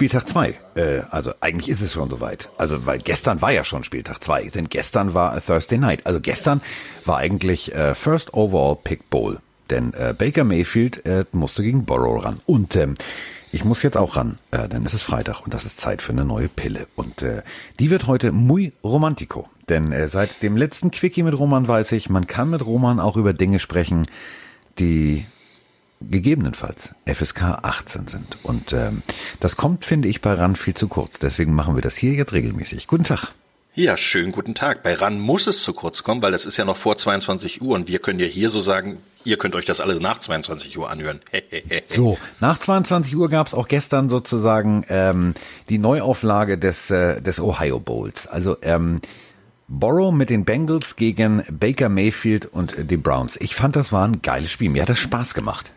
Spieltag zwei. Äh, also eigentlich ist es schon soweit. Also weil gestern war ja schon Spieltag zwei, denn gestern war Thursday Night. Also gestern war eigentlich äh, First Overall Pick Bowl. Denn äh, Baker Mayfield äh, musste gegen Burrow ran. Und ähm, ich muss jetzt auch ran, äh, denn es ist Freitag und das ist Zeit für eine neue Pille. Und äh, die wird heute muy romantico. Denn äh, seit dem letzten Quickie mit Roman weiß ich, man kann mit Roman auch über Dinge sprechen, die gegebenenfalls FSK 18 sind. Und ähm, das kommt, finde ich, bei RAN viel zu kurz. Deswegen machen wir das hier jetzt regelmäßig. Guten Tag. Ja, schönen guten Tag. Bei RAN muss es zu kurz kommen, weil das ist ja noch vor 22 Uhr und wir können ja hier so sagen, ihr könnt euch das alles nach 22 Uhr anhören. so, nach 22 Uhr gab es auch gestern sozusagen ähm, die Neuauflage des, äh, des Ohio Bowls. Also ähm, Borrow mit den Bengals gegen Baker Mayfield und die Browns. Ich fand, das war ein geiles Spiel. Mir hat das Spaß gemacht.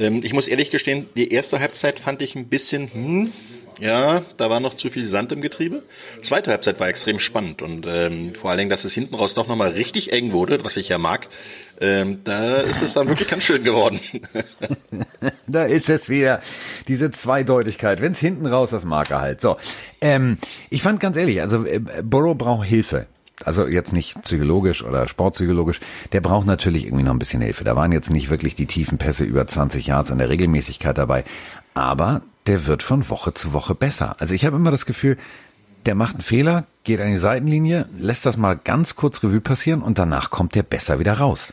Ähm, ich muss ehrlich gestehen, die erste Halbzeit fand ich ein bisschen, hm, ja, da war noch zu viel Sand im Getriebe. Zweite Halbzeit war extrem spannend und ähm, vor allen Dingen, dass es hinten raus doch nochmal richtig eng wurde, was ich ja mag, ähm, da ist es dann wirklich ganz schön geworden. da ist es wieder, diese Zweideutigkeit. Wenn es hinten raus das Marker halt. So, ähm, ich fand ganz ehrlich, also äh, Burrow braucht Hilfe also jetzt nicht psychologisch oder sportpsychologisch, der braucht natürlich irgendwie noch ein bisschen Hilfe. Da waren jetzt nicht wirklich die tiefen Pässe über 20 Yards an der Regelmäßigkeit dabei, aber der wird von Woche zu Woche besser. Also ich habe immer das Gefühl, der macht einen Fehler, geht an die Seitenlinie, lässt das mal ganz kurz Revue passieren und danach kommt der besser wieder raus.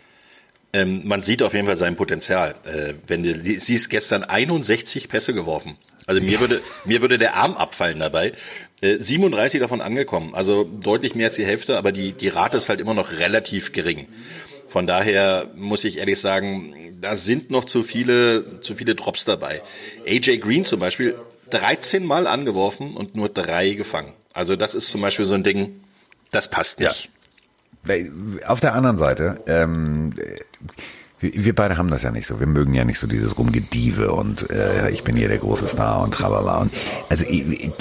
Ähm, man sieht auf jeden Fall sein Potenzial. Äh, wenn du siehst, gestern 61 Pässe geworfen. Also mir würde, mir würde der Arm abfallen dabei. 37 äh, davon angekommen, also deutlich mehr als die Hälfte, aber die, die Rate ist halt immer noch relativ gering. Von daher muss ich ehrlich sagen, da sind noch zu viele, zu viele Drops dabei. AJ Green zum Beispiel 13 Mal angeworfen und nur drei gefangen. Also das ist zum Beispiel so ein Ding, das passt nicht. Ja. Auf der anderen Seite, ähm, wir beide haben das ja nicht so. Wir mögen ja nicht so dieses Rumgediewe und äh, ich bin hier der große Star und tralala. Und also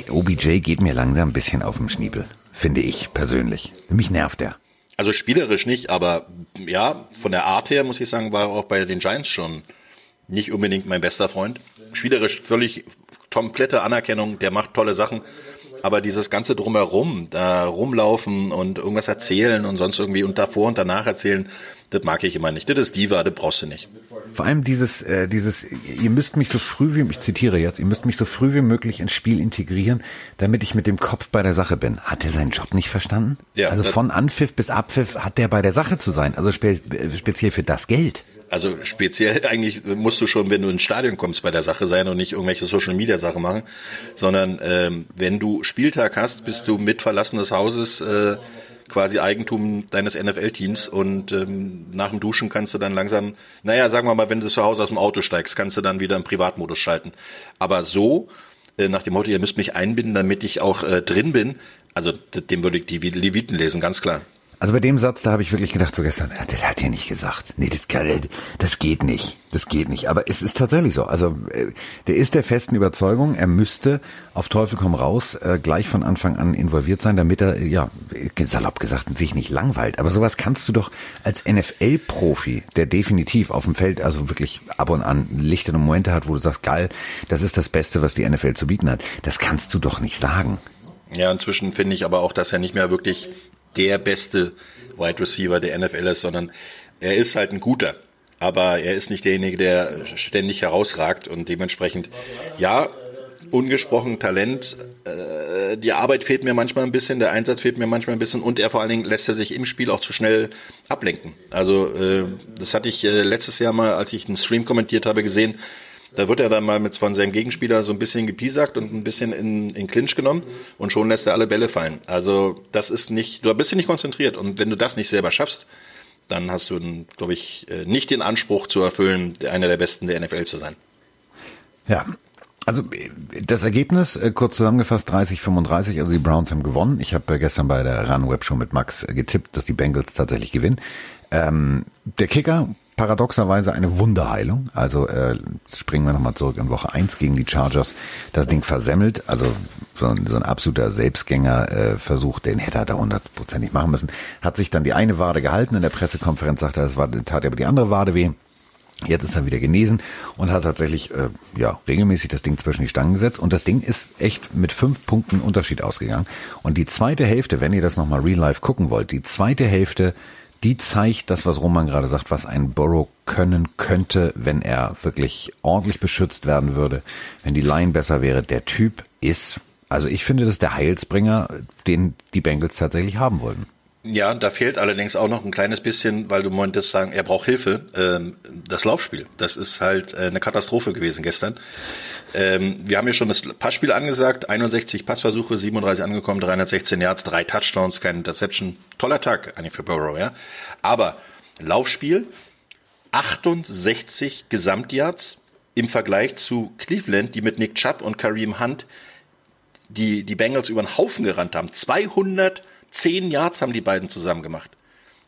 OBJ geht mir langsam ein bisschen auf den Schniebel, finde ich persönlich. Mich nervt er. Also spielerisch nicht, aber ja, von der Art her muss ich sagen, war er auch bei den Giants schon nicht unbedingt mein bester Freund. Spielerisch völlig komplette Anerkennung, der macht tolle Sachen. Aber dieses ganze Drumherum, da rumlaufen und irgendwas erzählen und sonst irgendwie und davor und danach erzählen, das mag ich immer nicht. Das ist Diva, das brauchst du nicht. Vor allem dieses, äh, dieses, ihr müsst mich so früh wie, ich zitiere jetzt, ihr müsst mich so früh wie möglich ins Spiel integrieren, damit ich mit dem Kopf bei der Sache bin. Hat er seinen Job nicht verstanden? Ja, also von Anpfiff bis Abpfiff hat der bei der Sache zu sein. Also spe speziell für das Geld. Also speziell eigentlich musst du schon, wenn du ins Stadion kommst, bei der Sache sein und nicht irgendwelche Social Media Sachen machen, sondern ähm, wenn du Spieltag hast, bist du mit Verlassen des Hauses äh, quasi Eigentum deines NFL-Teams und ähm, nach dem Duschen kannst du dann langsam, naja, sagen wir mal, wenn du zu Hause aus dem Auto steigst, kannst du dann wieder im Privatmodus schalten. Aber so, äh, nach dem Motto, ihr müsst mich einbinden, damit ich auch äh, drin bin, also dem würde ich die Leviten lesen, ganz klar. Also bei dem Satz, da habe ich wirklich gedacht, so gestern, der hat ja nicht gesagt. Nee, das, kann, das geht nicht. Das geht nicht. Aber es ist tatsächlich so. Also äh, der ist der festen Überzeugung, er müsste auf Teufel komm raus äh, gleich von Anfang an involviert sein, damit er, ja, salopp gesagt, sich nicht langweilt. Aber sowas kannst du doch als NFL-Profi, der definitiv auf dem Feld also wirklich ab und an lichtende Momente hat, wo du sagst, geil, das ist das Beste, was die NFL zu bieten hat. Das kannst du doch nicht sagen. Ja, inzwischen finde ich aber auch, dass er nicht mehr wirklich der beste Wide Receiver der NFL ist, sondern er ist halt ein guter. Aber er ist nicht derjenige, der ständig herausragt und dementsprechend, ja, ungesprochen Talent. Äh, die Arbeit fehlt mir manchmal ein bisschen, der Einsatz fehlt mir manchmal ein bisschen und er vor allen Dingen lässt er sich im Spiel auch zu schnell ablenken. Also äh, das hatte ich äh, letztes Jahr mal, als ich einen Stream kommentiert habe, gesehen. Da wird er dann mal mit von seinem Gegenspieler so ein bisschen gepiesackt und ein bisschen in, in Clinch genommen und schon lässt er alle Bälle fallen. Also das ist nicht, du bist nicht konzentriert und wenn du das nicht selber schaffst, dann hast du, glaube ich, äh, nicht den Anspruch zu erfüllen, einer der Besten der NFL zu sein. Ja, also das Ergebnis, äh, kurz zusammengefasst, 30-35, also die Browns haben gewonnen. Ich habe gestern bei der Run Web Show mit Max getippt, dass die Bengals tatsächlich gewinnen. Ähm, der Kicker, paradoxerweise eine Wunderheilung. Also äh, springen wir nochmal zurück in Woche eins gegen die Chargers. Das Ding versemmelt, also so ein, so ein absoluter Selbstgänger äh, den hätte er da hundertprozentig machen müssen. Hat sich dann die eine Wade gehalten, in der Pressekonferenz sagte er, es war, tat aber die andere Wade weh. Jetzt ist er wieder genesen und hat tatsächlich äh, ja regelmäßig das Ding zwischen die Stangen gesetzt und das Ding ist echt mit fünf Punkten Unterschied ausgegangen. Und die zweite Hälfte, wenn ihr das nochmal real life gucken wollt, die zweite Hälfte, die zeigt das, was Roman gerade sagt, was ein Burrow können könnte, wenn er wirklich ordentlich beschützt werden würde, wenn die Line besser wäre. Der Typ ist, also ich finde, das ist der Heilsbringer, den die Bengals tatsächlich haben wollten. Ja, da fehlt allerdings auch noch ein kleines bisschen, weil du meintest sagen, er braucht Hilfe. Ähm, das Laufspiel, das ist halt äh, eine Katastrophe gewesen gestern. Ähm, wir haben ja schon das Passspiel angesagt, 61 Passversuche, 37 angekommen, 316 Yards, drei Touchdowns, keine Interception. Toller Tag eigentlich für Burrow, ja. Aber Laufspiel, 68 Gesamtyards im Vergleich zu Cleveland, die mit Nick Chubb und Kareem Hunt die, die Bengals über den Haufen gerannt haben. 200 Zehn Yards haben die beiden zusammen gemacht.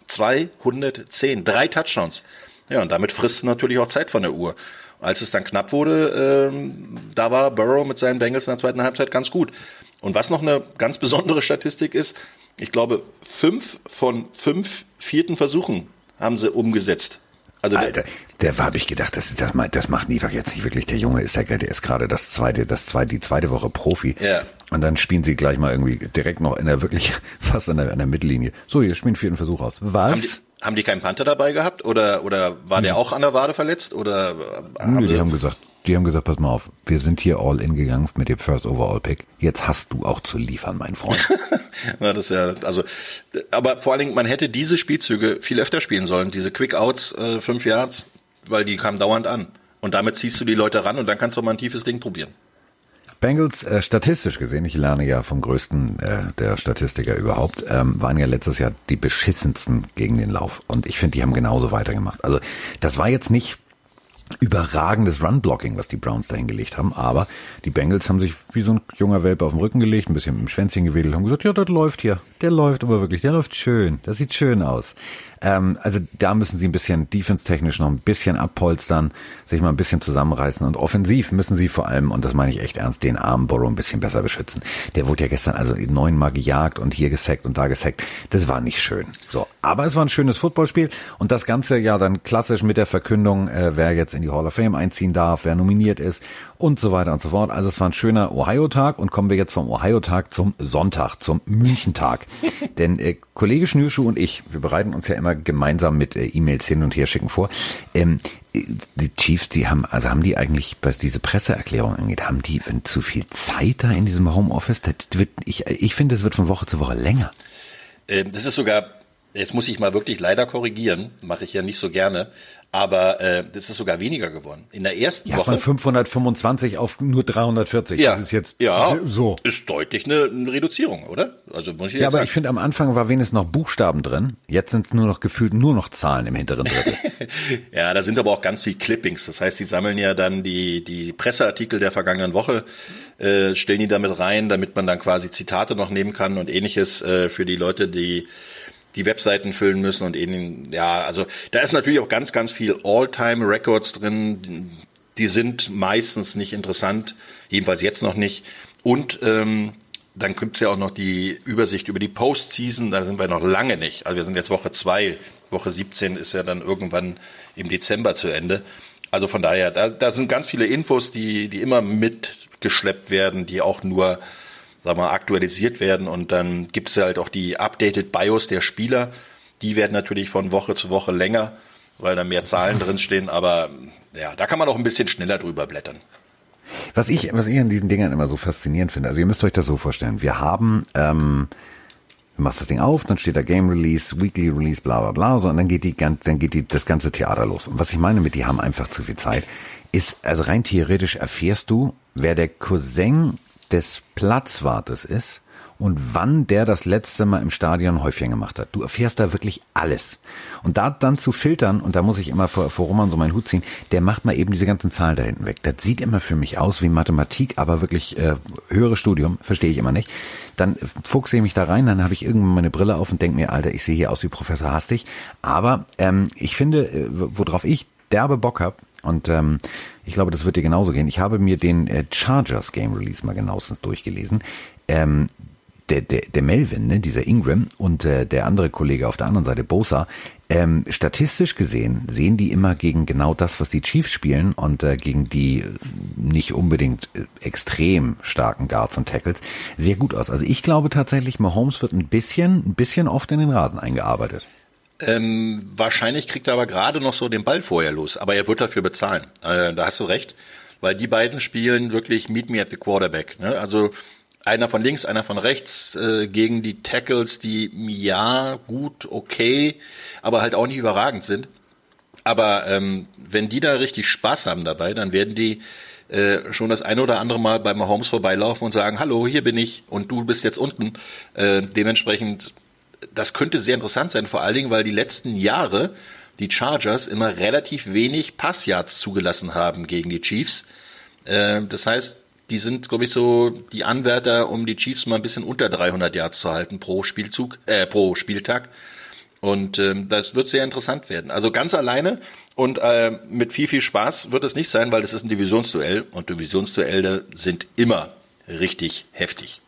210, drei Touchdowns. Ja, und damit frisst natürlich auch Zeit von der Uhr. Als es dann knapp wurde, ähm, da war Burrow mit seinen Bengals in der zweiten Halbzeit ganz gut. Und was noch eine ganz besondere Statistik ist, ich glaube, fünf von fünf vierten Versuchen haben sie umgesetzt. Also Alter, der habe ich gedacht, das, das, das macht nie doch jetzt nicht wirklich. Der Junge ist ja, der ist gerade das zweite, das zweite, die zweite Woche Profi. Ja. Und dann spielen sie gleich mal irgendwie direkt noch in der wirklich fast an der, an der Mittellinie. So, ihr spielen vierten Versuch aus. Was? Haben die, haben keinen Panther dabei gehabt oder oder war der auch an der Wade verletzt oder? Haben nee, die haben gesagt, die haben gesagt, pass mal auf, wir sind hier all in gegangen mit dem First Overall Pick. Jetzt hast du auch zu liefern, mein Freund. Na, das ist ja, also, aber vor allen Dingen, man hätte diese Spielzüge viel öfter spielen sollen, diese Quick Outs, äh, fünf Yards, weil die kamen dauernd an. Und damit ziehst du die Leute ran und dann kannst du mal ein tiefes Ding probieren. Bengals äh, statistisch gesehen, ich lerne ja vom größten äh, der Statistiker überhaupt, ähm, waren ja letztes Jahr die beschissensten gegen den Lauf. Und ich finde, die haben genauso weitergemacht. Also das war jetzt nicht überragendes Run-Blocking, was die Browns da hingelegt haben. Aber die Bengals haben sich wie so ein junger Welpe auf den Rücken gelegt, ein bisschen mit dem Schwänzchen gewedelt, haben gesagt, ja, das läuft hier. Der läuft aber wirklich, der läuft schön. Das sieht schön aus. Ähm, also da müssen sie ein bisschen defense-technisch noch ein bisschen abpolstern, sich mal ein bisschen zusammenreißen und offensiv müssen sie vor allem, und das meine ich echt ernst, den armen Borrow ein bisschen besser beschützen. Der wurde ja gestern also neunmal gejagt und hier gesackt und da gesackt. Das war nicht schön. So, aber es war ein schönes Footballspiel und das Ganze ja dann klassisch mit der Verkündung, äh, wer jetzt in die Hall of Fame einziehen darf, wer nominiert ist und so weiter und so fort. Also es war ein schöner Ohio-Tag und kommen wir jetzt vom Ohio-Tag zum Sonntag, zum München-Tag. Denn äh, Kollege Schnürschuh und ich, wir bereiten uns ja immer gemeinsam mit äh, E-Mails hin und her schicken vor. Ähm, die Chiefs, die haben, also haben die eigentlich, was diese Presseerklärung angeht, haben die zu viel Zeit da in diesem Homeoffice? Das wird, ich, ich finde, es wird von Woche zu Woche länger. Ähm, das ist sogar Jetzt muss ich mal wirklich leider korrigieren, mache ich ja nicht so gerne, aber äh, das ist sogar weniger geworden. In der ersten ja, Woche von 525 auf nur 340. Ja, das ist jetzt ja, so. Ist deutlich eine, eine Reduzierung, oder? Also muss ich jetzt Ja, aber sagen. ich finde am Anfang war wenigstens noch Buchstaben drin. Jetzt sind es nur noch gefühlt nur noch Zahlen im hinteren Drittel. ja, da sind aber auch ganz viel Clippings. Das heißt, sie sammeln ja dann die die Presseartikel der vergangenen Woche äh, stellen die damit rein, damit man dann quasi Zitate noch nehmen kann und ähnliches äh, für die Leute, die die Webseiten füllen müssen und eben, ja, also da ist natürlich auch ganz, ganz viel All-Time-Records drin. Die sind meistens nicht interessant, jedenfalls jetzt noch nicht. Und ähm, dann gibt's ja auch noch die Übersicht über die Postseason, da sind wir noch lange nicht. Also wir sind jetzt Woche zwei, Woche 17 ist ja dann irgendwann im Dezember zu Ende. Also von daher, da, da sind ganz viele Infos, die, die immer mitgeschleppt werden, die auch nur sag mal, aktualisiert werden und dann gibt es halt auch die Updated BIOS der Spieler. Die werden natürlich von Woche zu Woche länger, weil da mehr Zahlen drin stehen, aber ja, da kann man auch ein bisschen schneller drüber blättern. Was ich, was ich an diesen Dingern immer so faszinierend finde, also ihr müsst euch das so vorstellen, wir haben, ähm, du machst das Ding auf, dann steht da Game Release, Weekly Release, bla bla bla, so, und dann geht die, dann geht die, das ganze Theater los. Und was ich meine mit, die haben einfach zu viel Zeit, ist, also rein theoretisch erfährst du, wer der Cousin des Platzwartes ist und wann der das letzte Mal im Stadion Häufchen gemacht hat. Du erfährst da wirklich alles. Und da dann zu filtern, und da muss ich immer vor, vor Roman so meinen Hut ziehen, der macht mal eben diese ganzen Zahlen da hinten weg. Das sieht immer für mich aus wie Mathematik, aber wirklich äh, höheres Studium, verstehe ich immer nicht. Dann fuchse ich mich da rein, dann habe ich irgendwann meine Brille auf und denke mir, Alter, ich sehe hier aus wie Professor Hastig. Aber ähm, ich finde, äh, worauf ich derbe Bock hab und ähm, ich glaube, das wird dir genauso gehen. Ich habe mir den äh, Chargers Game Release mal genauestens durchgelesen. Ähm, der, der, der Melvin, ne, dieser Ingram und äh, der andere Kollege auf der anderen Seite, Bosa, Ähm, statistisch gesehen sehen die immer gegen genau das, was die Chiefs spielen und äh, gegen die nicht unbedingt äh, extrem starken Guards und Tackles sehr gut aus. Also ich glaube tatsächlich, Mahomes wird ein bisschen, ein bisschen oft in den Rasen eingearbeitet. Ähm, wahrscheinlich kriegt er aber gerade noch so den Ball vorher los, aber er wird dafür bezahlen. Äh, da hast du recht, weil die beiden spielen wirklich Meet Me at the Quarterback. Ne? Also einer von links, einer von rechts äh, gegen die Tackles, die ja gut, okay, aber halt auch nicht überragend sind. Aber ähm, wenn die da richtig Spaß haben dabei, dann werden die äh, schon das eine oder andere Mal bei Mahomes vorbeilaufen und sagen, hallo, hier bin ich und du bist jetzt unten. Äh, dementsprechend das könnte sehr interessant sein, vor allen Dingen, weil die letzten Jahre die Chargers immer relativ wenig Passyards zugelassen haben gegen die Chiefs. Äh, das heißt, die sind, glaube ich, so die Anwärter, um die Chiefs mal ein bisschen unter 300 Yards zu halten pro Spielzug, äh, pro Spieltag. Und ähm, das wird sehr interessant werden. Also ganz alleine und äh, mit viel, viel Spaß wird es nicht sein, weil das ist ein Divisionsduell und Divisionsduelle sind immer richtig heftig.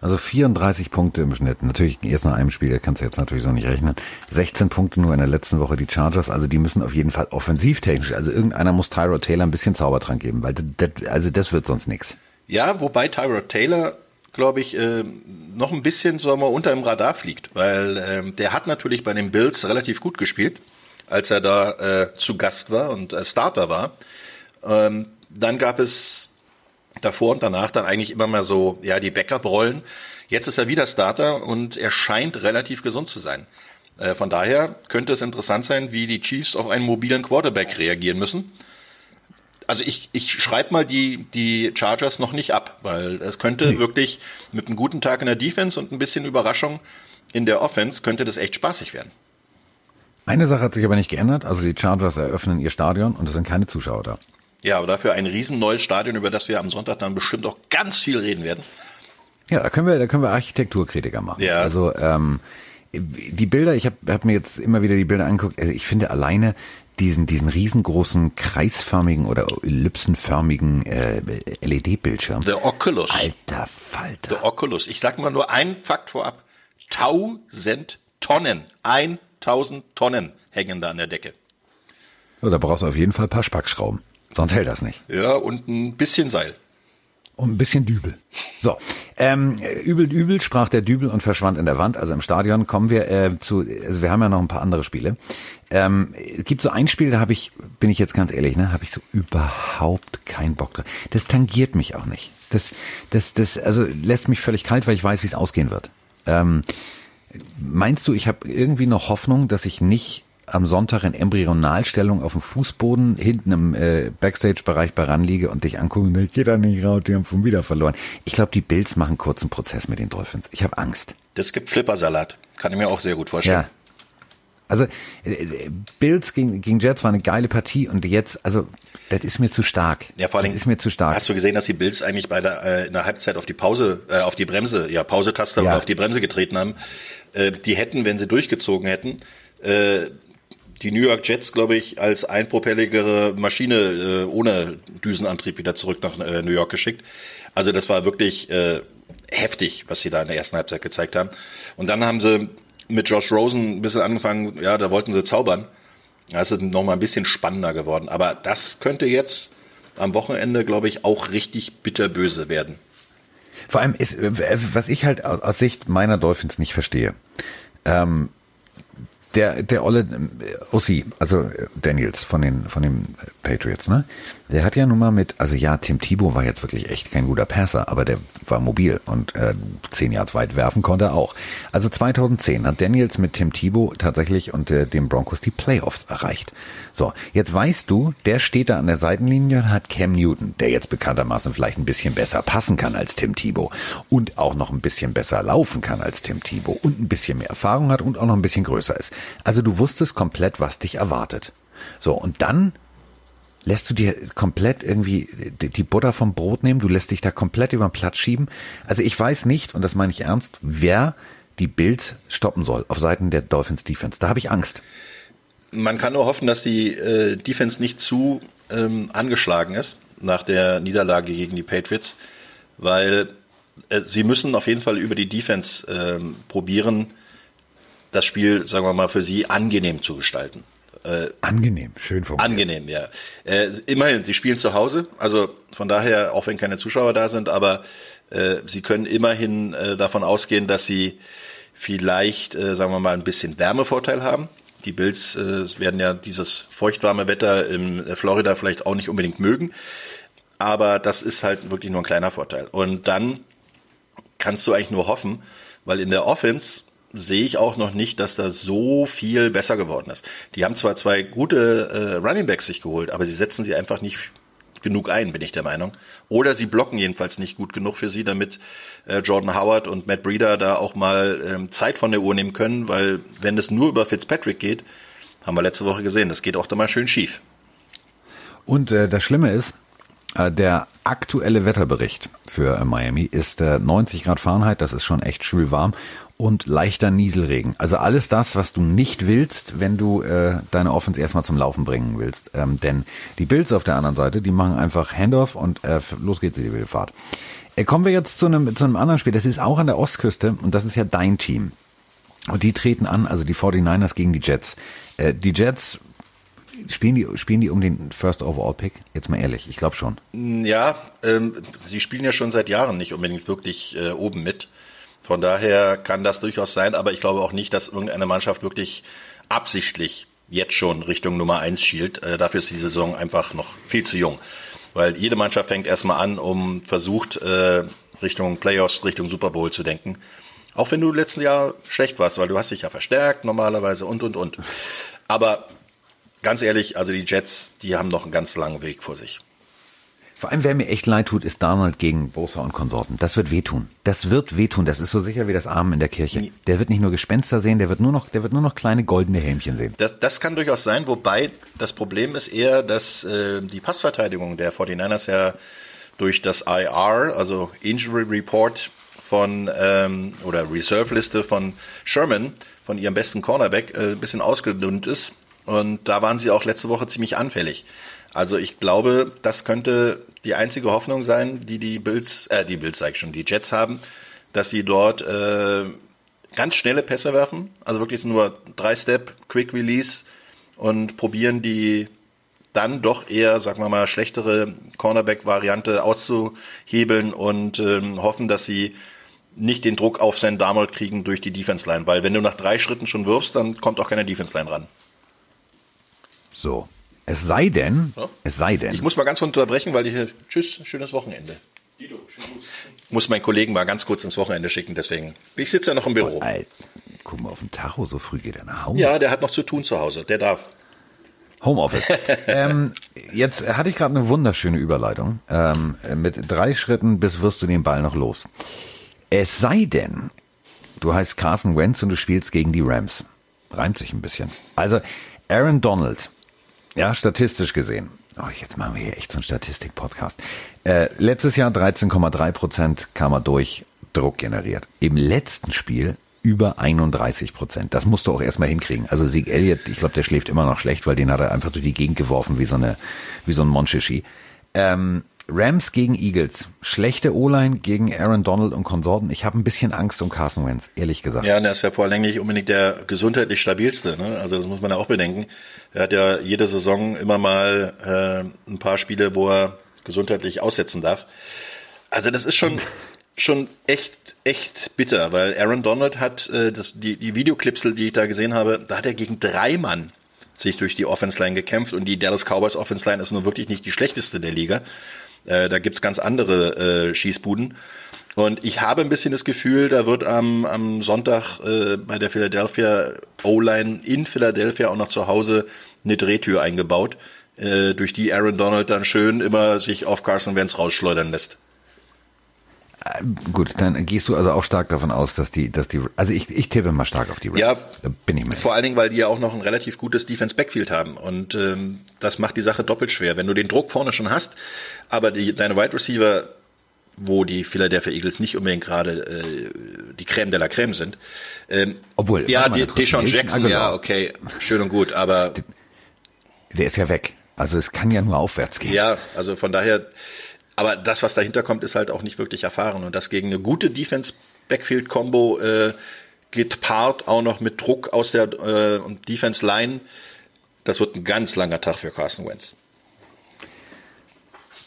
Also 34 Punkte im Schnitt. Natürlich erst nach einem Spiel, da kannst du jetzt natürlich so nicht rechnen. 16 Punkte nur in der letzten Woche die Chargers. Also die müssen auf jeden Fall offensivtechnisch. Also irgendeiner muss Tyrod Taylor ein bisschen Zaubertrank geben, weil das, also das wird sonst nichts. Ja, wobei Tyrod Taylor, glaube ich, äh, noch ein bisschen so mal unter dem Radar fliegt, weil äh, der hat natürlich bei den Bills relativ gut gespielt, als er da äh, zu Gast war und äh, Starter war. Ähm, dann gab es davor und danach dann eigentlich immer mal so, ja, die Backup-Rollen. Jetzt ist er wieder Starter und er scheint relativ gesund zu sein. Äh, von daher könnte es interessant sein, wie die Chiefs auf einen mobilen Quarterback reagieren müssen. Also ich, ich schreibe mal die, die Chargers noch nicht ab, weil es könnte nee. wirklich mit einem guten Tag in der Defense und ein bisschen Überraschung in der Offense könnte das echt spaßig werden. Eine Sache hat sich aber nicht geändert. Also die Chargers eröffnen ihr Stadion und es sind keine Zuschauer da. Ja, aber dafür ein riesen neues Stadion, über das wir am Sonntag dann bestimmt auch ganz viel reden werden. Ja, da können wir, da können wir Architekturkritiker machen. Ja. Also ähm, die Bilder, ich habe hab mir jetzt immer wieder die Bilder angeguckt. Also ich finde alleine diesen diesen riesengroßen kreisförmigen oder ellipsenförmigen äh, LED-Bildschirm. Der Oculus. Alter Falter. Der Oculus. Ich sag mal nur einen Fakt vorab: Tausend Tonnen, 1000 Tonnen hängen da an der Decke. So, da brauchst du auf jeden Fall ein paar Spackschrauben. Sonst hält das nicht. Ja, und ein bisschen Seil. Und ein bisschen Dübel. So, ähm, übel, übel sprach der Dübel und verschwand in der Wand. Also im Stadion kommen wir äh, zu, also wir haben ja noch ein paar andere Spiele. Ähm, es gibt so ein Spiel, da habe ich, bin ich jetzt ganz ehrlich, ne, habe ich so überhaupt keinen Bock drauf. Das tangiert mich auch nicht. Das, das, das, also lässt mich völlig kalt, weil ich weiß, wie es ausgehen wird. Ähm, meinst du, ich habe irgendwie noch Hoffnung, dass ich nicht am Sonntag in Embryonalstellung auf dem Fußboden hinten im äh, Backstage-Bereich bei ranliege und dich angucken, ich geh da nicht raus, die haben schon wieder verloren. Ich glaube, die Bills machen kurzen Prozess mit den Dolphins. Ich habe Angst. Das gibt Flippersalat. Kann ich mir auch sehr gut vorstellen. Ja. Also äh, Bills gegen, gegen Jets war eine geile Partie und jetzt, also das ist mir zu stark. Ja, vor allem das ist mir zu stark. Hast du gesehen, dass die Bills eigentlich bei der äh, in der Halbzeit auf die Pause, äh, auf die Bremse, ja Pausetaste ja. auf die Bremse getreten haben? Äh, die hätten, wenn sie durchgezogen hätten, äh, die New York Jets, glaube ich, als einpropelligere Maschine äh, ohne Düsenantrieb wieder zurück nach äh, New York geschickt. Also das war wirklich äh, heftig, was sie da in der ersten Halbzeit gezeigt haben. Und dann haben sie mit Josh Rosen ein bisschen angefangen, ja, da wollten sie zaubern. Das ist nochmal ein bisschen spannender geworden. Aber das könnte jetzt am Wochenende, glaube ich, auch richtig bitterböse werden. Vor allem ist, äh, was ich halt aus Sicht meiner Dolphins nicht verstehe. Ähm, der, der Olle äh, Ossi, also äh, Daniels von den, von den Patriots, ne? Der hat ja nun mal mit, also ja, Tim Thibault war jetzt wirklich echt kein guter Passer, aber der war mobil und äh, zehn Yards weit werfen konnte er auch. Also 2010 hat Daniels mit Tim Thibault tatsächlich und äh, dem Broncos die Playoffs erreicht. So, jetzt weißt du, der steht da an der Seitenlinie und hat Cam Newton, der jetzt bekanntermaßen vielleicht ein bisschen besser passen kann als Tim Thibault und auch noch ein bisschen besser laufen kann als Tim Thibault und ein bisschen mehr Erfahrung hat und auch noch ein bisschen größer ist. Also du wusstest komplett, was dich erwartet. So, und dann lässt du dir komplett irgendwie die Butter vom Brot nehmen, du lässt dich da komplett über den Platz schieben. Also ich weiß nicht, und das meine ich ernst, wer die Bills stoppen soll auf Seiten der Dolphins Defense. Da habe ich Angst. Man kann nur hoffen, dass die äh, Defense nicht zu ähm, angeschlagen ist nach der Niederlage gegen die Patriots, weil äh, sie müssen auf jeden Fall über die Defense ähm, probieren, das Spiel, sagen wir mal, für sie angenehm zu gestalten. Äh, angenehm, schön formuliert. Angenehm, ja. Äh, immerhin, sie spielen zu Hause, also von daher, auch wenn keine Zuschauer da sind, aber äh, sie können immerhin äh, davon ausgehen, dass sie vielleicht, äh, sagen wir mal, ein bisschen Wärmevorteil haben. Die Bills äh, werden ja dieses feuchtwarme Wetter in Florida vielleicht auch nicht unbedingt mögen, aber das ist halt wirklich nur ein kleiner Vorteil. Und dann kannst du eigentlich nur hoffen, weil in der Offense sehe ich auch noch nicht, dass da so viel besser geworden ist. Die haben zwar zwei gute äh, Running Backs sich geholt, aber sie setzen sie einfach nicht genug ein, bin ich der Meinung. Oder sie blocken jedenfalls nicht gut genug für sie, damit äh, Jordan Howard und Matt Breeder da auch mal ähm, Zeit von der Uhr nehmen können, weil wenn es nur über Fitzpatrick geht, haben wir letzte Woche gesehen, das geht auch da mal schön schief. Und äh, das Schlimme ist, äh, der aktuelle Wetterbericht für äh, Miami ist 90 äh, Grad Fahrenheit, das ist schon echt schwül warm und leichter Nieselregen. Also alles das, was du nicht willst, wenn du äh, deine Offense erstmal zum Laufen bringen willst. Ähm, denn die Bills auf der anderen Seite, die machen einfach Handoff und äh, los geht's in die Wildfahrt. Äh, kommen wir jetzt zu einem, zu einem anderen Spiel. Das ist auch an der Ostküste und das ist ja dein Team. Und die treten an, also die 49ers gegen die Jets. Äh, die Jets Spielen die, spielen die um den First Overall Pick? Jetzt mal ehrlich, ich glaube schon. Ja, ähm, sie spielen ja schon seit Jahren nicht unbedingt wirklich äh, oben mit. Von daher kann das durchaus sein, aber ich glaube auch nicht, dass irgendeine Mannschaft wirklich absichtlich jetzt schon Richtung Nummer eins schielt. Äh, dafür ist die Saison einfach noch viel zu jung. Weil jede Mannschaft fängt erstmal an, um versucht, äh, Richtung Playoffs, Richtung Super Bowl zu denken. Auch wenn du letzten Jahr schlecht warst, weil du hast dich ja verstärkt normalerweise und, und, und. Aber ganz ehrlich, also die Jets, die haben noch einen ganz langen Weg vor sich. Vor allem, wer mir echt leid tut, ist Donald gegen Bosa und Konsorten. Das wird wehtun. Das wird wehtun. Das ist so sicher wie das Armen in der Kirche. Der wird nicht nur Gespenster sehen, der wird nur noch, der wird nur noch kleine goldene Helmchen sehen. Das, das kann durchaus sein, wobei das Problem ist eher, dass äh, die Passverteidigung der 49ers ja durch das IR, also Injury Report von ähm, oder Reserve Liste von Sherman, von ihrem besten Cornerback, äh, ein bisschen ausgedünnt ist. Und da waren sie auch letzte Woche ziemlich anfällig. Also ich glaube, das könnte die einzige Hoffnung sein, die die Bills, äh, die Bills sag ich schon, die Jets haben, dass sie dort äh, ganz schnelle Pässe werfen, also wirklich nur drei Step, Quick Release und probieren die dann doch eher, sagen wir mal, schlechtere Cornerback-Variante auszuhebeln und ähm, hoffen, dass sie nicht den Druck auf Sam Darnold kriegen durch die Defense-Line, weil wenn du nach drei Schritten schon wirfst, dann kommt auch keine Defense-Line ran. So, es sei denn, ja? es sei denn. Ich muss mal ganz unterbrechen, weil ich hier, tschüss, schönes Wochenende. Dido, Ich muss meinen Kollegen mal ganz kurz ins Wochenende schicken, deswegen. Ich sitze ja noch im Büro. Oh, Alter, guck mal auf den Tacho, so früh geht er nach Hause. Ja, der hat noch zu tun zu Hause, der darf. Homeoffice. ähm, jetzt hatte ich gerade eine wunderschöne Überleitung. Ähm, mit drei Schritten bis wirst du den Ball noch los. Es sei denn, du heißt Carson Wentz und du spielst gegen die Rams. Reimt sich ein bisschen. Also Aaron Donald ja, statistisch gesehen. Oh, jetzt machen wir hier echt so einen Statistik-Podcast. Äh, letztes Jahr 13,3 Prozent kam er durch, Druck generiert. Im letzten Spiel über 31 Prozent. Das musst du auch erstmal hinkriegen. Also Sieg Elliott, ich glaube, der schläft immer noch schlecht, weil den hat er einfach durch die Gegend geworfen wie so eine, wie so ein Monchichi. Ähm, Rams gegen Eagles. Schlechte O-Line gegen Aaron Donald und Konsorten. Ich habe ein bisschen Angst um Carson Wentz, ehrlich gesagt. Ja, und er ist ja vor allem nicht unbedingt der gesundheitlich stabilste. Ne? Also das muss man ja auch bedenken. Er hat ja jede Saison immer mal äh, ein paar Spiele, wo er gesundheitlich aussetzen darf. Also das ist schon schon echt echt bitter, weil Aaron Donald hat äh, das, die, die Videoclips, die ich da gesehen habe, da hat er gegen drei Mann sich durch die Offense Line gekämpft und die Dallas Cowboys Offense Line ist nun wirklich nicht die schlechteste der Liga. Äh, da gibt's ganz andere äh, Schießbuden. Und ich habe ein bisschen das Gefühl, da wird am, am Sonntag äh, bei der Philadelphia O-Line in Philadelphia auch noch zu Hause eine Drehtür eingebaut, äh, durch die Aaron Donald dann schön immer sich auf Carson Wentz rausschleudern lässt. Äh, gut, dann gehst du also auch stark davon aus, dass die, dass die, also ich, ich tippe mal stark auf die Rams. Ja, da bin ich mir. Vor allen Dingen, weil die ja auch noch ein relativ gutes Defense Backfield haben und ähm, das macht die Sache doppelt schwer. Wenn du den Druck vorne schon hast, aber die, deine Wide Receiver, wo die Philadelphia Eagles nicht unbedingt gerade äh, die Creme de la Creme sind. Ähm, Obwohl, ja, die, Deshaun Jackson, ja, okay, schön und gut, aber der ist ja weg. Also es kann ja nur aufwärts gehen. Ja, also von daher aber das, was dahinter kommt, ist halt auch nicht wirklich erfahren. Und das gegen eine gute Defense-Backfield-Combo äh, gepaart auch noch mit Druck aus der äh, Defense Line. Das wird ein ganz langer Tag für Carson Wentz.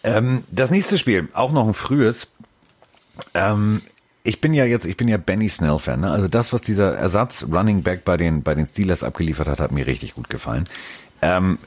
Ähm, das nächste Spiel, auch noch ein frühes. Ähm, ich bin ja jetzt, ich bin ja Benny Snell Fan. Ne? Also das, was dieser Ersatz Running Back bei den bei den Steelers abgeliefert hat, hat mir richtig gut gefallen. Ähm,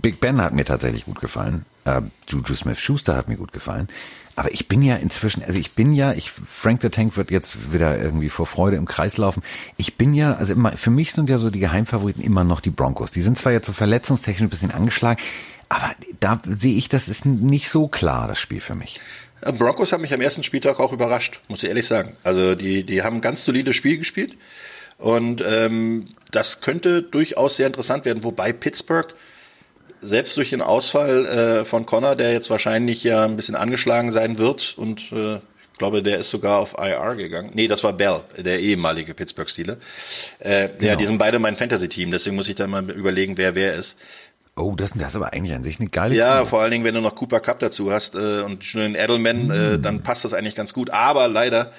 Big Ben hat mir tatsächlich gut gefallen. Äh, Juju Smith Schuster hat mir gut gefallen. Aber ich bin ja inzwischen, also ich bin ja, ich, Frank the Tank wird jetzt wieder irgendwie vor Freude im Kreis laufen. Ich bin ja, also immer, für mich sind ja so die Geheimfavoriten immer noch die Broncos. Die sind zwar jetzt so verletzungstechnisch ein bisschen angeschlagen, aber da sehe ich, das ist nicht so klar, das Spiel für mich. Broncos haben mich am ersten Spieltag auch überrascht, muss ich ehrlich sagen. Also die, die haben ein ganz solides Spiel gespielt. Und ähm, das könnte durchaus sehr interessant werden, wobei Pittsburgh selbst durch den Ausfall äh, von Connor, der jetzt wahrscheinlich ja ein bisschen angeschlagen sein wird und äh, ich glaube, der ist sogar auf IR gegangen. Nee, das war Bell, der ehemalige Pittsburgh Steeler. Äh, genau. Ja, die sind beide mein Fantasy-Team, deswegen muss ich da mal überlegen, wer wer ist. Oh, das, das ist aber eigentlich an sich eine geile Ja, Kugel. vor allen Dingen, wenn du noch Cooper Cup dazu hast äh, und schon einen Edelman, mm. äh, dann passt das eigentlich ganz gut. Aber leider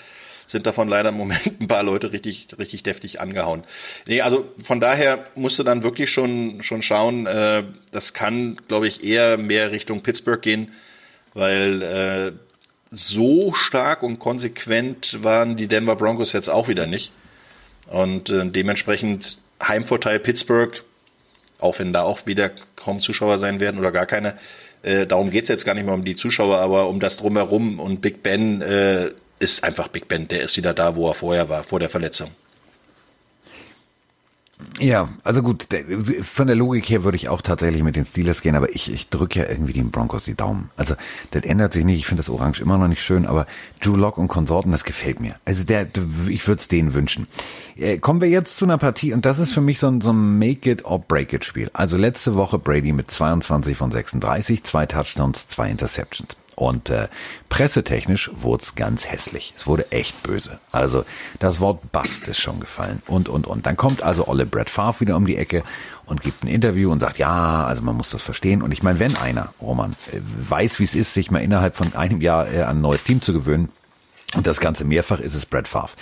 sind davon leider im Moment ein paar Leute richtig, richtig deftig angehauen. Nee, also von daher musst du dann wirklich schon, schon schauen, äh, das kann, glaube ich, eher mehr Richtung Pittsburgh gehen, weil äh, so stark und konsequent waren die Denver Broncos jetzt auch wieder nicht. Und äh, dementsprechend Heimvorteil Pittsburgh, auch wenn da auch wieder kaum Zuschauer sein werden oder gar keine. Äh, darum geht's jetzt gar nicht mehr um die Zuschauer, aber um das drumherum. Und Big Ben äh, ist einfach Big Ben. Der ist wieder da, wo er vorher war, vor der Verletzung. Ja, also gut, von der Logik her würde ich auch tatsächlich mit den Steelers gehen, aber ich, ich drücke ja irgendwie den Broncos die Daumen. Also das ändert sich nicht, ich finde das Orange immer noch nicht schön, aber Drew Lock und Konsorten, das gefällt mir. Also der, ich würde es denen wünschen. Äh, kommen wir jetzt zu einer Partie und das ist für mich so ein, so ein Make-it-or-Break-it-Spiel. Also letzte Woche Brady mit 22 von 36, zwei Touchdowns, zwei Interceptions. Und äh, pressetechnisch wurde es ganz hässlich. Es wurde echt böse. Also das Wort Bust ist schon gefallen. Und, und, und. Dann kommt also Olle Brad Favre wieder um die Ecke und gibt ein Interview und sagt, ja, also man muss das verstehen. Und ich meine, wenn einer, Roman, äh, weiß, wie es ist, sich mal innerhalb von einem Jahr äh, an ein neues Team zu gewöhnen, und das Ganze mehrfach ist es Brad Favre.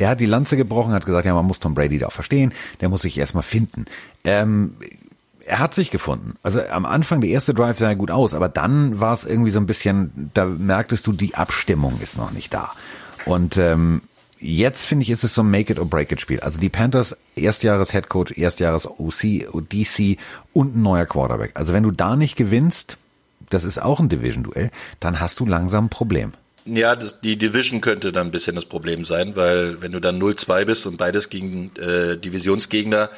Der hat die Lanze gebrochen, hat gesagt, ja, man muss Tom Brady da auch verstehen, der muss sich erstmal finden. Ähm, er hat sich gefunden. Also am Anfang, der erste Drive sah gut aus, aber dann war es irgendwie so ein bisschen, da merktest du, die Abstimmung ist noch nicht da. Und ähm, jetzt finde ich, ist es so ein Make it or break it Spiel. Also die Panthers, Erstjahres Head Coach, Erstjahres OC, DC und ein neuer Quarterback. Also wenn du da nicht gewinnst, das ist auch ein Division-Duell, dann hast du langsam ein Problem. Ja, das, die Division könnte dann ein bisschen das Problem sein, weil wenn du dann 0-2 bist und beides gegen äh, Divisionsgegner,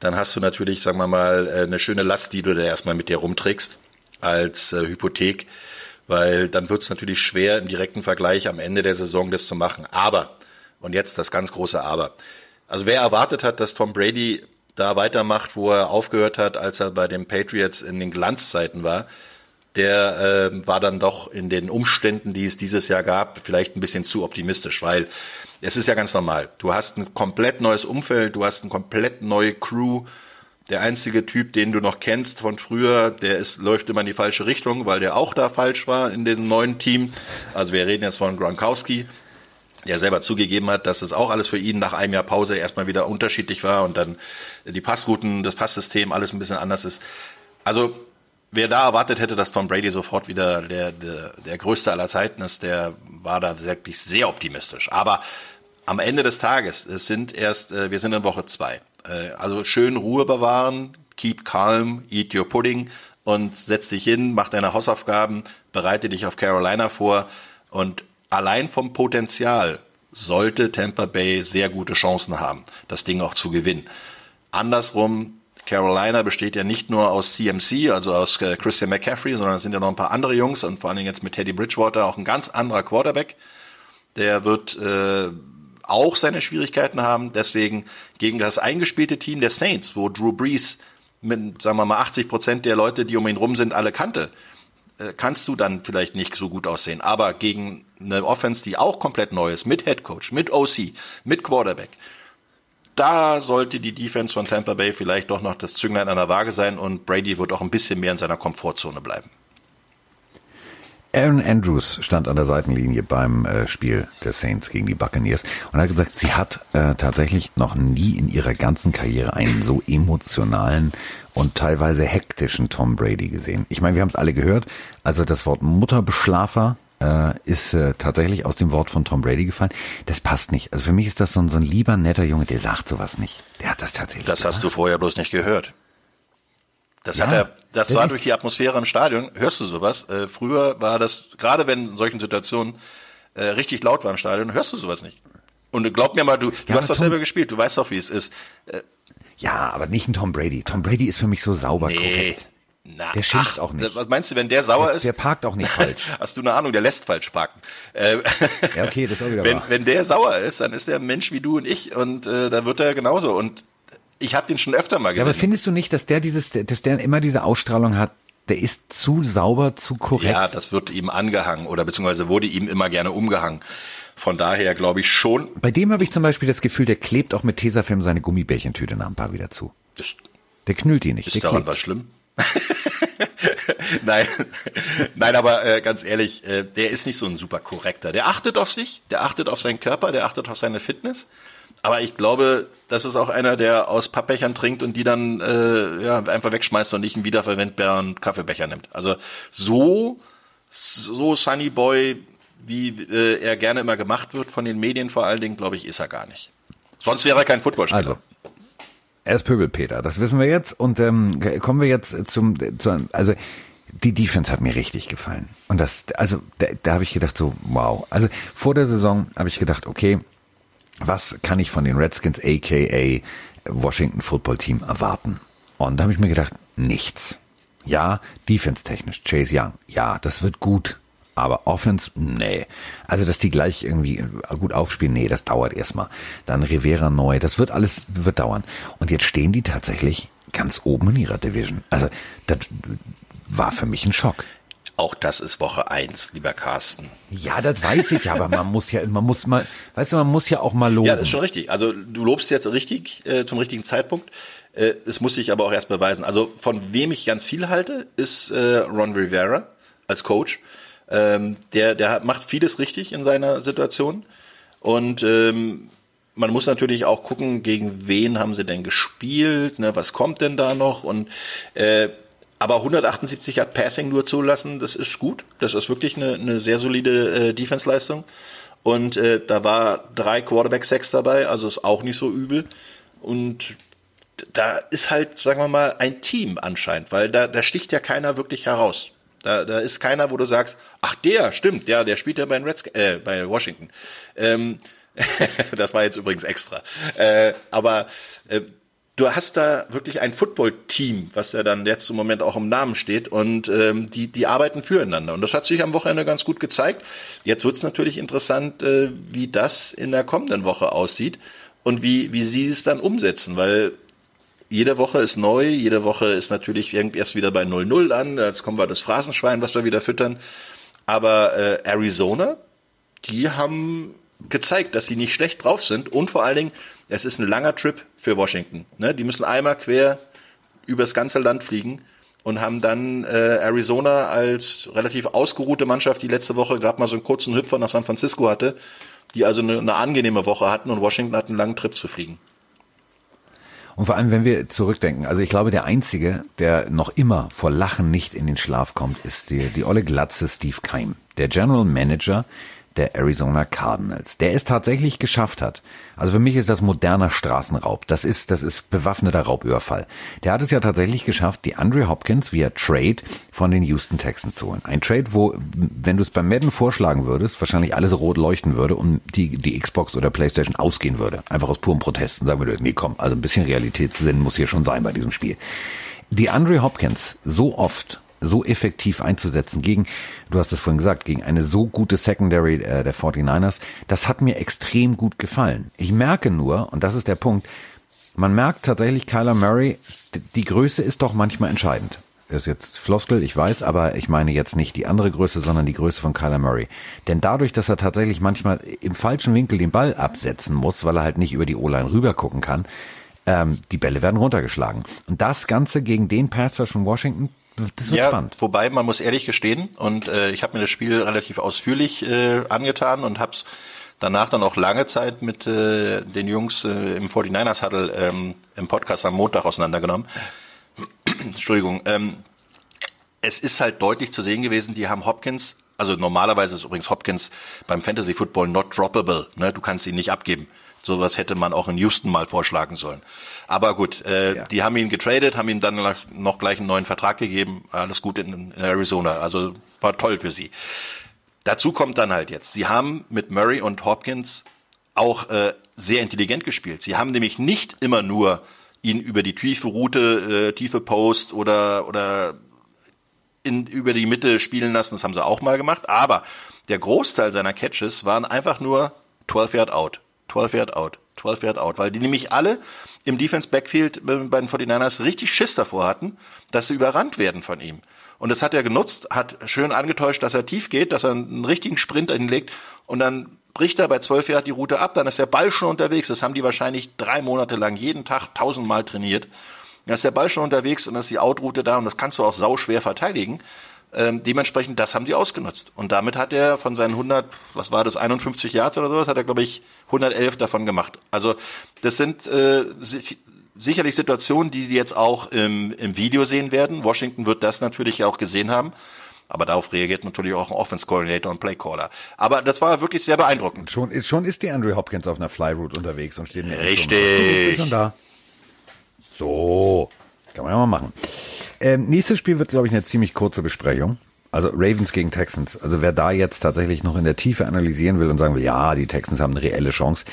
dann hast du natürlich, sagen wir mal, äh, eine schöne Last, die du da erstmal mit dir rumträgst als äh, Hypothek, weil dann wird es natürlich schwer im direkten Vergleich am Ende der Saison das zu machen. Aber, und jetzt das ganz große Aber. Also wer erwartet hat, dass Tom Brady da weitermacht, wo er aufgehört hat, als er bei den Patriots in den Glanzzeiten war, der äh, war dann doch in den Umständen, die es dieses Jahr gab, vielleicht ein bisschen zu optimistisch, weil es ist ja ganz normal. Du hast ein komplett neues Umfeld, du hast eine komplett neue Crew. Der einzige Typ, den du noch kennst von früher, der ist, läuft immer in die falsche Richtung, weil der auch da falsch war in diesem neuen Team. Also wir reden jetzt von Gronkowski, der selber zugegeben hat, dass es auch alles für ihn nach einem Jahr Pause erstmal wieder unterschiedlich war und dann die Passrouten, das Passsystem, alles ein bisschen anders ist. Also wer da erwartet hätte, dass Tom Brady sofort wieder der, der, der größte aller Zeiten ist, der war da wirklich sehr optimistisch. Aber am Ende des Tages, es sind erst, äh, wir sind in Woche zwei. Äh, also schön Ruhe bewahren, keep calm, eat your pudding und setz dich hin, mach deine Hausaufgaben, bereite dich auf Carolina vor und allein vom Potenzial sollte Tampa Bay sehr gute Chancen haben, das Ding auch zu gewinnen. Andersrum, Carolina besteht ja nicht nur aus CMC, also aus äh, Christian McCaffrey, sondern es sind ja noch ein paar andere Jungs und vor allen Dingen jetzt mit Teddy Bridgewater auch ein ganz anderer Quarterback. Der wird äh, auch seine Schwierigkeiten haben. Deswegen gegen das eingespielte Team der Saints, wo Drew Brees mit, sagen wir mal, 80 Prozent der Leute, die um ihn rum sind, alle kannte, äh, kannst du dann vielleicht nicht so gut aussehen. Aber gegen eine Offense, die auch komplett neu ist, mit Head Coach, mit OC, mit Quarterback, da sollte die Defense von Tampa Bay vielleicht doch noch das Zünglein an der Waage sein und Brady wird auch ein bisschen mehr in seiner Komfortzone bleiben. Aaron Andrews stand an der Seitenlinie beim äh, Spiel der Saints gegen die Buccaneers und hat gesagt, sie hat äh, tatsächlich noch nie in ihrer ganzen Karriere einen so emotionalen und teilweise hektischen Tom Brady gesehen. Ich meine, wir haben es alle gehört. Also das Wort Mutterbeschlafer äh, ist äh, tatsächlich aus dem Wort von Tom Brady gefallen. Das passt nicht. Also für mich ist das so ein, so ein lieber, netter Junge, der sagt sowas nicht. Der hat das tatsächlich. Das gesagt. hast du vorher bloß nicht gehört. Das ja, hat er, das war durch die Atmosphäre im Stadion. Hörst du sowas? Äh, früher war das, gerade wenn in solchen Situationen äh, richtig laut war im Stadion, hörst du sowas nicht. Und glaub mir mal, du, du ja, hast doch selber gespielt, du weißt doch, wie es ist. Äh, ja, aber nicht ein Tom Brady. Tom Brady ist für mich so sauber nee. korrekt. Na, der schimpft ach, auch nicht. Was meinst du, wenn der sauer der, ist? Der parkt auch nicht falsch. Hast du eine Ahnung, der lässt falsch parken. Äh, ja, okay, das ist auch wieder wenn, wahr. wenn der sauer ist, dann ist der ein Mensch wie du und ich und äh, da wird er genauso. Und ich habe den schon öfter mal gesehen. Ja, aber findest du nicht, dass der dieses, dass der immer diese Ausstrahlung hat, der ist zu sauber, zu korrekt? Ja, das wird ihm angehangen oder beziehungsweise wurde ihm immer gerne umgehangen. Von daher glaube ich schon. Bei dem habe ich zum Beispiel das Gefühl, der klebt auch mit Tesafilm seine Gummibärchentüte nach ein paar wieder zu. Das, der knüllt die nicht. Ist daran klebt. was schlimm? nein, nein, aber äh, ganz ehrlich, äh, der ist nicht so ein super korrekter. Der achtet auf sich, der achtet auf seinen Körper, der achtet auf seine Fitness. Aber ich glaube, das ist auch einer, der aus Pappbechern trinkt und die dann äh, ja, einfach wegschmeißt und nicht einen wiederverwendbaren Kaffeebecher nimmt. Also so, so Sunny Boy, wie äh, er gerne immer gemacht wird von den Medien vor allen Dingen, glaube ich, ist er gar nicht. Sonst wäre er kein Footballspieler. Also. Er ist Pöbelpeter, das wissen wir jetzt. Und ähm, kommen wir jetzt zum, zu, also die Defense hat mir richtig gefallen. Und das, also da, da habe ich gedacht so, wow. Also vor der Saison habe ich gedacht, okay, was kann ich von den Redskins aka Washington Football Team erwarten? Und da habe ich mir gedacht, nichts. Ja, defense-technisch, Chase Young, ja, das wird gut. Aber Offense, nee. Also, dass die gleich irgendwie gut aufspielen, nee, das dauert erstmal. Dann Rivera neu, das wird alles, wird dauern. Und jetzt stehen die tatsächlich ganz oben in ihrer Division. Also, das war für mich ein Schock. Auch das ist Woche eins, lieber Carsten. Ja, das weiß ich, aber man muss ja, man muss mal, weißt du, man muss ja auch mal loben. Ja, das ist schon richtig. Also du lobst jetzt richtig äh, zum richtigen Zeitpunkt. Äh, es muss sich aber auch erst beweisen. Also von wem ich ganz viel halte, ist äh, Ron Rivera als Coach. Ähm, der, der macht vieles richtig in seiner Situation. Und ähm, man muss natürlich auch gucken, gegen wen haben sie denn gespielt, ne, was kommt denn da noch und äh, aber 178 hat Passing nur zulassen, das ist gut. Das ist wirklich eine, eine sehr solide äh, Defense-Leistung. Und äh, da war drei Quarterback-Sacks dabei, also ist auch nicht so übel. Und da ist halt, sagen wir mal, ein Team anscheinend, weil da, da sticht ja keiner wirklich heraus. Da, da ist keiner, wo du sagst, ach der, stimmt, ja, der spielt ja bei, Reds, äh, bei Washington. Ähm, das war jetzt übrigens extra. Äh, aber äh, du hast da wirklich ein Football-Team, was ja dann jetzt im Moment auch im Namen steht und ähm, die, die arbeiten füreinander. Und das hat sich am Wochenende ganz gut gezeigt. Jetzt wird es natürlich interessant, äh, wie das in der kommenden Woche aussieht und wie, wie sie es dann umsetzen, weil jede Woche ist neu, jede Woche ist natürlich erst wieder bei 0-0 an, jetzt kommen wir das Phrasenschwein, was wir wieder füttern. Aber äh, Arizona, die haben gezeigt, dass sie nicht schlecht drauf sind und vor allen Dingen, es ist ein langer Trip für Washington. Ne? Die müssen einmal quer übers ganze Land fliegen und haben dann äh, Arizona als relativ ausgeruhte Mannschaft, die letzte Woche gerade mal so einen kurzen Hüpfer nach San Francisco hatte, die also eine, eine angenehme Woche hatten und Washington hat einen langen Trip zu fliegen. Und vor allem, wenn wir zurückdenken, also ich glaube, der Einzige, der noch immer vor Lachen nicht in den Schlaf kommt, ist die, die olle Glatze Steve Keim. Der General Manager der Arizona Cardinals, der es tatsächlich geschafft hat. Also für mich ist das moderner Straßenraub. Das ist, das ist bewaffneter Raubüberfall. Der hat es ja tatsächlich geschafft, die Andre Hopkins via Trade von den Houston Texans zu holen. Ein Trade, wo, wenn du es beim Madden vorschlagen würdest, wahrscheinlich alles rot leuchten würde und die, die Xbox oder Playstation ausgehen würde. Einfach aus purem Protest und sagen würde, nee, komm, also ein bisschen Realitätssinn muss hier schon sein bei diesem Spiel. Die Andre Hopkins so oft so effektiv einzusetzen gegen, du hast es vorhin gesagt, gegen eine so gute Secondary äh, der 49ers, das hat mir extrem gut gefallen. Ich merke nur, und das ist der Punkt, man merkt tatsächlich, Kyler Murray, die Größe ist doch manchmal entscheidend. Das ist jetzt Floskel, ich weiß, aber ich meine jetzt nicht die andere Größe, sondern die Größe von Kyler Murray. Denn dadurch, dass er tatsächlich manchmal im falschen Winkel den Ball absetzen muss, weil er halt nicht über die O-Line rüber gucken kann, ähm, die Bälle werden runtergeschlagen. Und das Ganze gegen den Passer von Washington, das wird ja, spannend. Wobei man muss ehrlich gestehen, und äh, ich habe mir das Spiel relativ ausführlich äh, angetan und habe es danach dann auch lange Zeit mit äh, den Jungs äh, im 49ers Huddle ähm, im Podcast am Montag auseinandergenommen. Entschuldigung. Ähm, es ist halt deutlich zu sehen gewesen, die haben Hopkins, also normalerweise ist übrigens Hopkins beim Fantasy Football not droppable, ne? du kannst ihn nicht abgeben. Sowas hätte man auch in Houston mal vorschlagen sollen. Aber gut, äh, ja. die haben ihn getradet, haben ihm dann noch gleich einen neuen Vertrag gegeben. Alles gut in, in Arizona. Also war toll für sie. Dazu kommt dann halt jetzt, sie haben mit Murray und Hopkins auch äh, sehr intelligent gespielt. Sie haben nämlich nicht immer nur ihn über die tiefe Route, äh, tiefe Post oder oder in, über die Mitte spielen lassen. Das haben sie auch mal gemacht. Aber der Großteil seiner Catches waren einfach nur 12 Yard out. 12 Yard out, 12 Yard out, weil die nämlich alle im Defense Backfield bei den 49ers richtig Schiss davor hatten, dass sie überrannt werden von ihm. Und das hat er genutzt, hat schön angetäuscht, dass er tief geht, dass er einen richtigen Sprint hinlegt und dann bricht er bei 12 Yard die Route ab, dann ist der Ball schon unterwegs. Das haben die wahrscheinlich drei Monate lang jeden Tag tausendmal trainiert. Dann ist der Ball schon unterwegs und dann ist die Outroute da und das kannst du auch sau schwer verteidigen. Ähm, dementsprechend, das haben die ausgenutzt. Und damit hat er von seinen 100, was war das, 51 Yards oder sowas, hat er, glaube ich, 111 davon gemacht. Also das sind äh, sicherlich Situationen, die die jetzt auch im, im Video sehen werden. Washington wird das natürlich auch gesehen haben. Aber darauf reagiert natürlich auch ein Offense Coordinator und Play Caller. Aber das war wirklich sehr beeindruckend. Schon ist, schon ist die Andrew Hopkins auf einer Flyroute unterwegs und steht in der Richtig. Schon da. So. Kann man ja mal machen. Ähm, nächstes Spiel wird, glaube ich, eine ziemlich kurze Besprechung. Also Ravens gegen Texans. Also wer da jetzt tatsächlich noch in der Tiefe analysieren will und sagen will, ja, die Texans haben eine reelle Chance,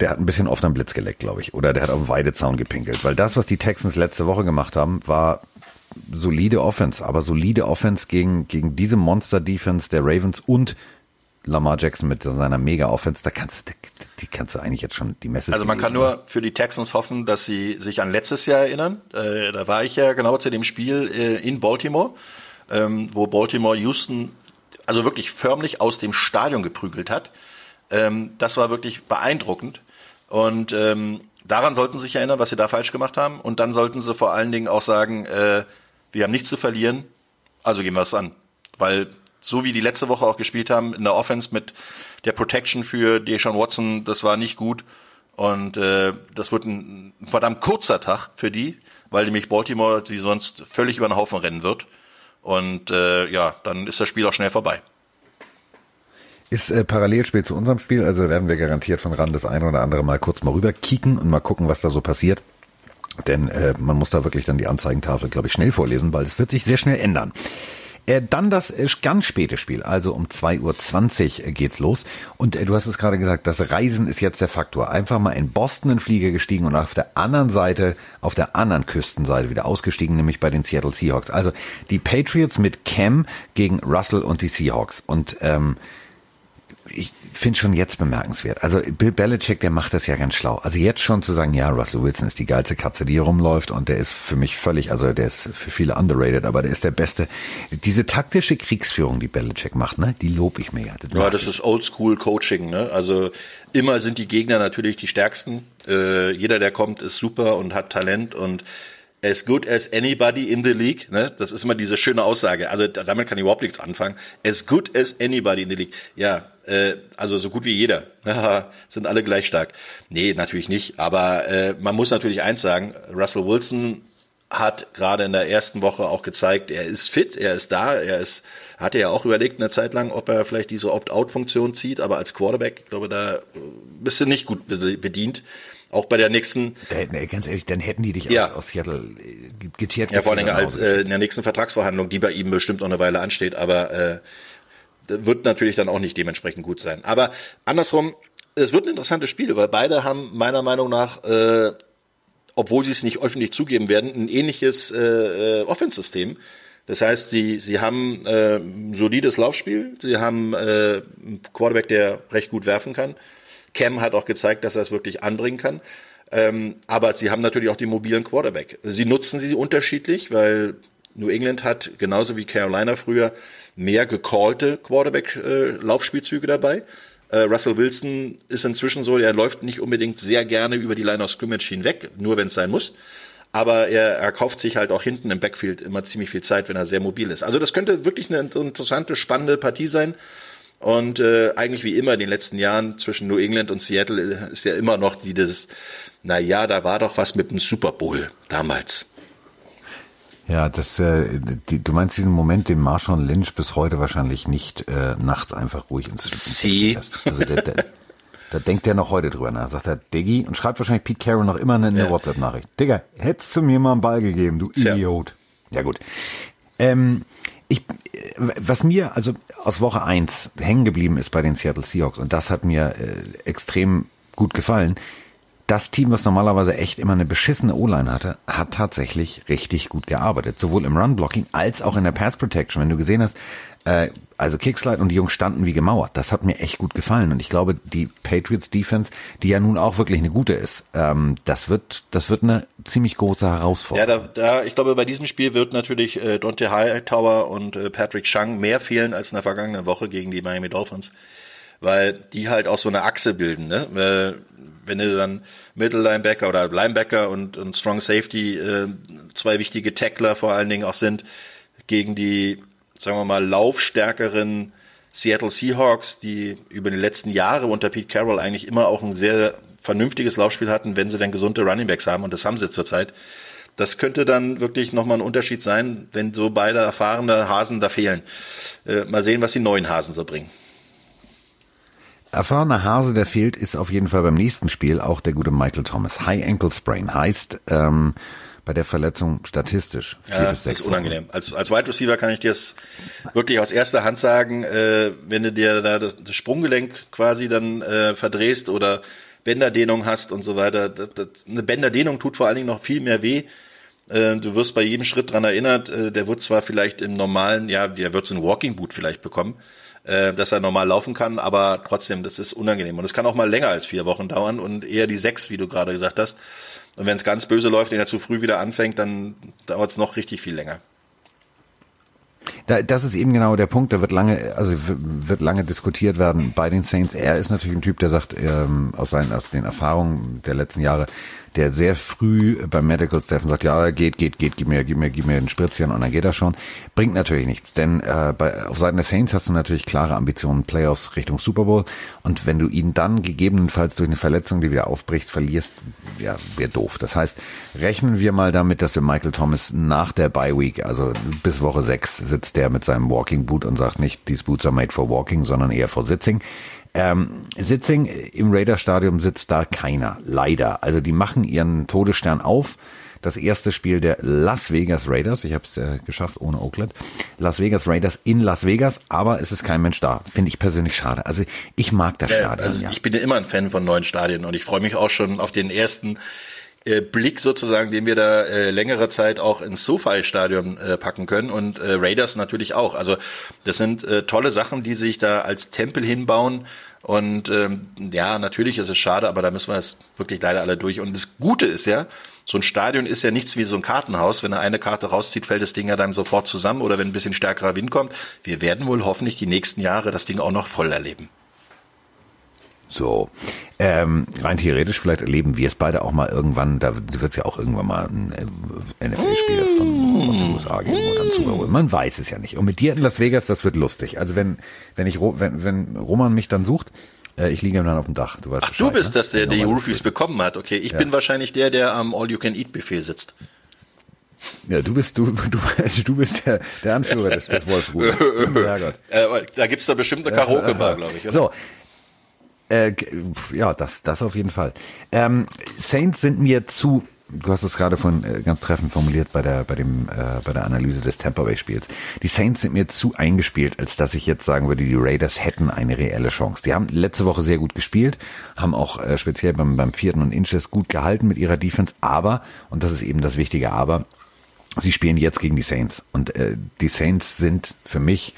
der hat ein bisschen oft am Blitz geleckt, glaube ich. Oder der hat auf dem Weidezaun gepinkelt. Weil das, was die Texans letzte Woche gemacht haben, war solide Offense. Aber solide Offense gegen, gegen diese Monster-Defense der Ravens und Lamar Jackson mit seiner Mega-Offense, da kannst du, die kannst du eigentlich jetzt schon die Messe. Also man kann nur für die Texans hoffen, dass sie sich an letztes Jahr erinnern. Äh, da war ich ja genau zu dem Spiel äh, in Baltimore, ähm, wo Baltimore Houston also wirklich förmlich aus dem Stadion geprügelt hat. Ähm, das war wirklich beeindruckend. Und ähm, daran sollten sie sich erinnern, was sie da falsch gemacht haben. Und dann sollten sie vor allen Dingen auch sagen, äh, wir haben nichts zu verlieren, also gehen wir es an. Weil so wie die letzte Woche auch gespielt haben in der Offense mit der Protection für Deshaun Watson, das war nicht gut. Und äh, das wird ein, verdammt kurzer Tag für die, weil nämlich Baltimore sie sonst völlig über den Haufen rennen wird. Und äh, ja, dann ist das Spiel auch schnell vorbei. Ist äh, Parallelspiel zu unserem Spiel, also werden wir garantiert von Rand das eine oder andere mal kurz mal rüber kicken und mal gucken, was da so passiert. Denn äh, man muss da wirklich dann die Anzeigentafel, glaube ich, schnell vorlesen, weil es wird sich sehr schnell ändern. Äh, dann das äh, ganz späte Spiel, also um 2.20 Uhr äh, geht's los. Und äh, du hast es gerade gesagt, das Reisen ist jetzt der Faktor. Einfach mal in Boston in Flieger gestiegen und auf der anderen Seite, auf der anderen Küstenseite wieder ausgestiegen, nämlich bei den Seattle Seahawks. Also die Patriots mit Cam gegen Russell und die Seahawks. Und ähm, ich finde schon jetzt bemerkenswert. Also Bill Belichick, der macht das ja ganz schlau. Also jetzt schon zu sagen, ja, Russell Wilson ist die geilste Katze, die hier rumläuft und der ist für mich völlig, also der ist für viele underrated, aber der ist der Beste. Diese taktische Kriegsführung, die Belichick macht, ne, die lob ich mir ja. Das ja, das ist Oldschool Coaching, ne? Also immer sind die Gegner natürlich die stärksten. Äh, jeder, der kommt, ist super und hat Talent und as good as anybody in the league. Ne? Das ist immer diese schöne Aussage. Also damit kann ich überhaupt nichts anfangen. As good as anybody in the league. Ja, äh, also so gut wie jeder. sind alle gleich stark. Nee, natürlich nicht. Aber äh, man muss natürlich eins sagen, Russell Wilson hat gerade in der ersten Woche auch gezeigt, er ist fit, er ist da, er ist, hatte ja auch überlegt eine Zeit lang, ob er vielleicht diese Opt-out-Funktion zieht, aber als Quarterback, ich glaube, da bist du nicht gut bedient. Auch bei der nächsten. Da, ganz ehrlich, dann hätten die dich ja. aus, aus Seattle äh, geteert. Ja, vor allen Dingen als äh, in der nächsten Vertragsverhandlung, die bei ihm bestimmt noch eine Weile ansteht, aber äh, wird natürlich dann auch nicht dementsprechend gut sein. Aber andersrum, es wird ein interessantes Spiel, weil beide haben meiner Meinung nach, äh, obwohl sie es nicht öffentlich zugeben werden, ein ähnliches äh, äh Offense-System. Das heißt, sie, sie haben äh, ein solides Laufspiel, sie haben äh, einen Quarterback, der recht gut werfen kann. Cam hat auch gezeigt, dass er es wirklich anbringen kann. Ähm, aber sie haben natürlich auch die mobilen Quarterback. Sie nutzen sie unterschiedlich, weil New England hat genauso wie Carolina früher mehr gecallte Quarterback-Laufspielzüge dabei. Äh, Russell Wilson ist inzwischen so, er läuft nicht unbedingt sehr gerne über die Line of Scrimmage hinweg, nur wenn es sein muss. Aber er, er kauft sich halt auch hinten im Backfield immer ziemlich viel Zeit, wenn er sehr mobil ist. Also das könnte wirklich eine interessante, spannende Partie sein. Und äh, eigentlich wie immer in den letzten Jahren zwischen New England und Seattle äh, ist ja immer noch dieses, na ja, da war doch was mit dem Super Bowl damals. Ja, das, äh, die, du meinst diesen Moment, den Marshawn Lynch bis heute wahrscheinlich nicht äh, nachts einfach ruhig ins Sie. Also der, der, da denkt der noch heute drüber nach. Sagt er, Diggi, und schreibt wahrscheinlich Pete Carroll noch immer eine, eine ja. WhatsApp-Nachricht. Digga, hättest du mir mal einen Ball gegeben, du Idiot. Ja, ja gut. Ähm, ich, was mir also aus Woche eins hängen geblieben ist bei den Seattle Seahawks, und das hat mir äh, extrem gut gefallen, das Team, was normalerweise echt immer eine beschissene O-Line hatte, hat tatsächlich richtig gut gearbeitet. Sowohl im Run-Blocking als auch in der Pass-Protection. Wenn du gesehen hast, äh, also Kickslide und die Jungs standen wie gemauert. Das hat mir echt gut gefallen. Und ich glaube, die Patriots Defense, die ja nun auch wirklich eine gute ist, ähm, das wird, das wird eine ziemlich große Herausforderung. Ja, da, da, ich glaube, bei diesem Spiel wird natürlich äh, Dante Hightower und äh, Patrick Chung mehr fehlen als in der vergangenen Woche gegen die Miami Dolphins weil die halt auch so eine Achse bilden. Ne? Wenn du dann Middle Linebacker oder Linebacker und, und Strong Safety äh, zwei wichtige Tackler vor allen Dingen auch sind gegen die, sagen wir mal, laufstärkeren Seattle Seahawks, die über die letzten Jahre unter Pete Carroll eigentlich immer auch ein sehr vernünftiges Laufspiel hatten, wenn sie dann gesunde Runningbacks haben und das haben sie zurzeit. Das könnte dann wirklich nochmal ein Unterschied sein, wenn so beide erfahrene Hasen da fehlen. Äh, mal sehen, was die neuen Hasen so bringen erfahrener Hase, der fehlt, ist auf jeden Fall beim nächsten Spiel auch der gute Michael Thomas. High Ankle Sprain heißt ähm, bei der Verletzung statistisch vier ja, bis sechs. Ist unangenehm. Als, als Wide Receiver kann ich dir das wirklich aus erster Hand sagen, äh, wenn du dir da das, das Sprunggelenk quasi dann äh, verdrehst oder Bänderdehnung hast und so weiter. Das, das, eine Bänderdehnung tut vor allen Dingen noch viel mehr weh. Äh, du wirst bei jedem Schritt dran erinnert, äh, der wird zwar vielleicht im normalen, ja, der wird so ein Walking Boot vielleicht bekommen, äh, dass er normal laufen kann, aber trotzdem, das ist unangenehm. Und es kann auch mal länger als vier Wochen dauern und eher die sechs, wie du gerade gesagt hast. Und wenn es ganz böse läuft, wenn er zu früh wieder anfängt, dann dauert es noch richtig viel länger. Da, das ist eben genau der Punkt. Da wird lange, also wird lange diskutiert werden bei den Saints. Er ist natürlich ein Typ, der sagt ähm, aus seinen, aus den Erfahrungen der letzten Jahre, der sehr früh beim Medical Staff sagt, ja, geht, geht, geht, gib mir, gib mir, gib mir ein Spritzchen und dann geht das schon. Bringt natürlich nichts, denn äh, bei, auf Seiten der Saints hast du natürlich klare Ambitionen, Playoffs Richtung Super Bowl und wenn du ihn dann gegebenenfalls durch eine Verletzung, die wieder aufbrichst, verlierst, ja, wäre doof. Das heißt, rechnen wir mal damit, dass wir Michael Thomas nach der Bye Week, also bis Woche 6, sitzt der mit seinem Walking Boot und sagt nicht, these boots are made for walking, sondern eher for sitting. Ähm, Sitzing im Raider Stadium sitzt da keiner, leider. Also die machen ihren Todesstern auf. Das erste Spiel der Las Vegas Raiders, ich habe es äh, geschafft ohne Oakland, Las Vegas Raiders in Las Vegas, aber es ist kein Mensch da. Finde ich persönlich schade. Also ich mag das Stadion. Also ja. Ich bin ja immer ein Fan von neuen Stadien und ich freue mich auch schon auf den ersten äh, Blick sozusagen, den wir da äh, längere Zeit auch ins SoFi-Stadion äh, packen können und äh, Raiders natürlich auch. Also das sind äh, tolle Sachen, die sich da als Tempel hinbauen und ähm, ja, natürlich ist es schade, aber da müssen wir es wirklich leider alle durch. Und das Gute ist ja, so ein Stadion ist ja nichts wie so ein Kartenhaus. Wenn er eine Karte rauszieht, fällt das Ding ja dann sofort zusammen oder wenn ein bisschen stärkerer Wind kommt. Wir werden wohl hoffentlich die nächsten Jahre das Ding auch noch voll erleben. So, ähm, rein theoretisch vielleicht erleben wir es beide auch mal irgendwann, da wird es ja auch irgendwann mal ein äh, NFL-Spiel von aus den USA geben oder ein Super Bowl. Man weiß es ja nicht. Und mit dir in Las Vegas, das wird lustig. Also wenn, wenn ich, wenn, wenn Roman mich dann sucht, äh, ich liege dann auf dem Dach. Du weißt Ach, Bescheid, du bist ne? das, der die Roofies bekommen hat. Okay, ich ja. bin wahrscheinlich der, der am All-You-Can-Eat-Buffet sitzt. Ja, du bist du du, du bist der, der Anführer des, des Wolfsruders. äh, da gibt's da bestimmt eine Karaoke-Bar, glaube ich. Oder? So, äh, ja, das, das auf jeden Fall. Ähm, Saints sind mir zu, du hast es gerade von äh, ganz treffend formuliert bei der, bei dem, äh, bei der Analyse des Tampa Bay Spiels. Die Saints sind mir zu eingespielt, als dass ich jetzt sagen würde, die Raiders hätten eine reelle Chance. Die haben letzte Woche sehr gut gespielt, haben auch äh, speziell beim, beim vierten und Inches gut gehalten mit ihrer Defense, aber, und das ist eben das wichtige Aber, sie spielen jetzt gegen die Saints. Und äh, die Saints sind für mich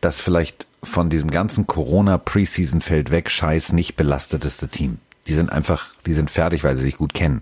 das vielleicht von diesem ganzen Corona Preseason Feld weg Scheiß nicht belasteteste Team. Die sind einfach, die sind fertig, weil sie sich gut kennen.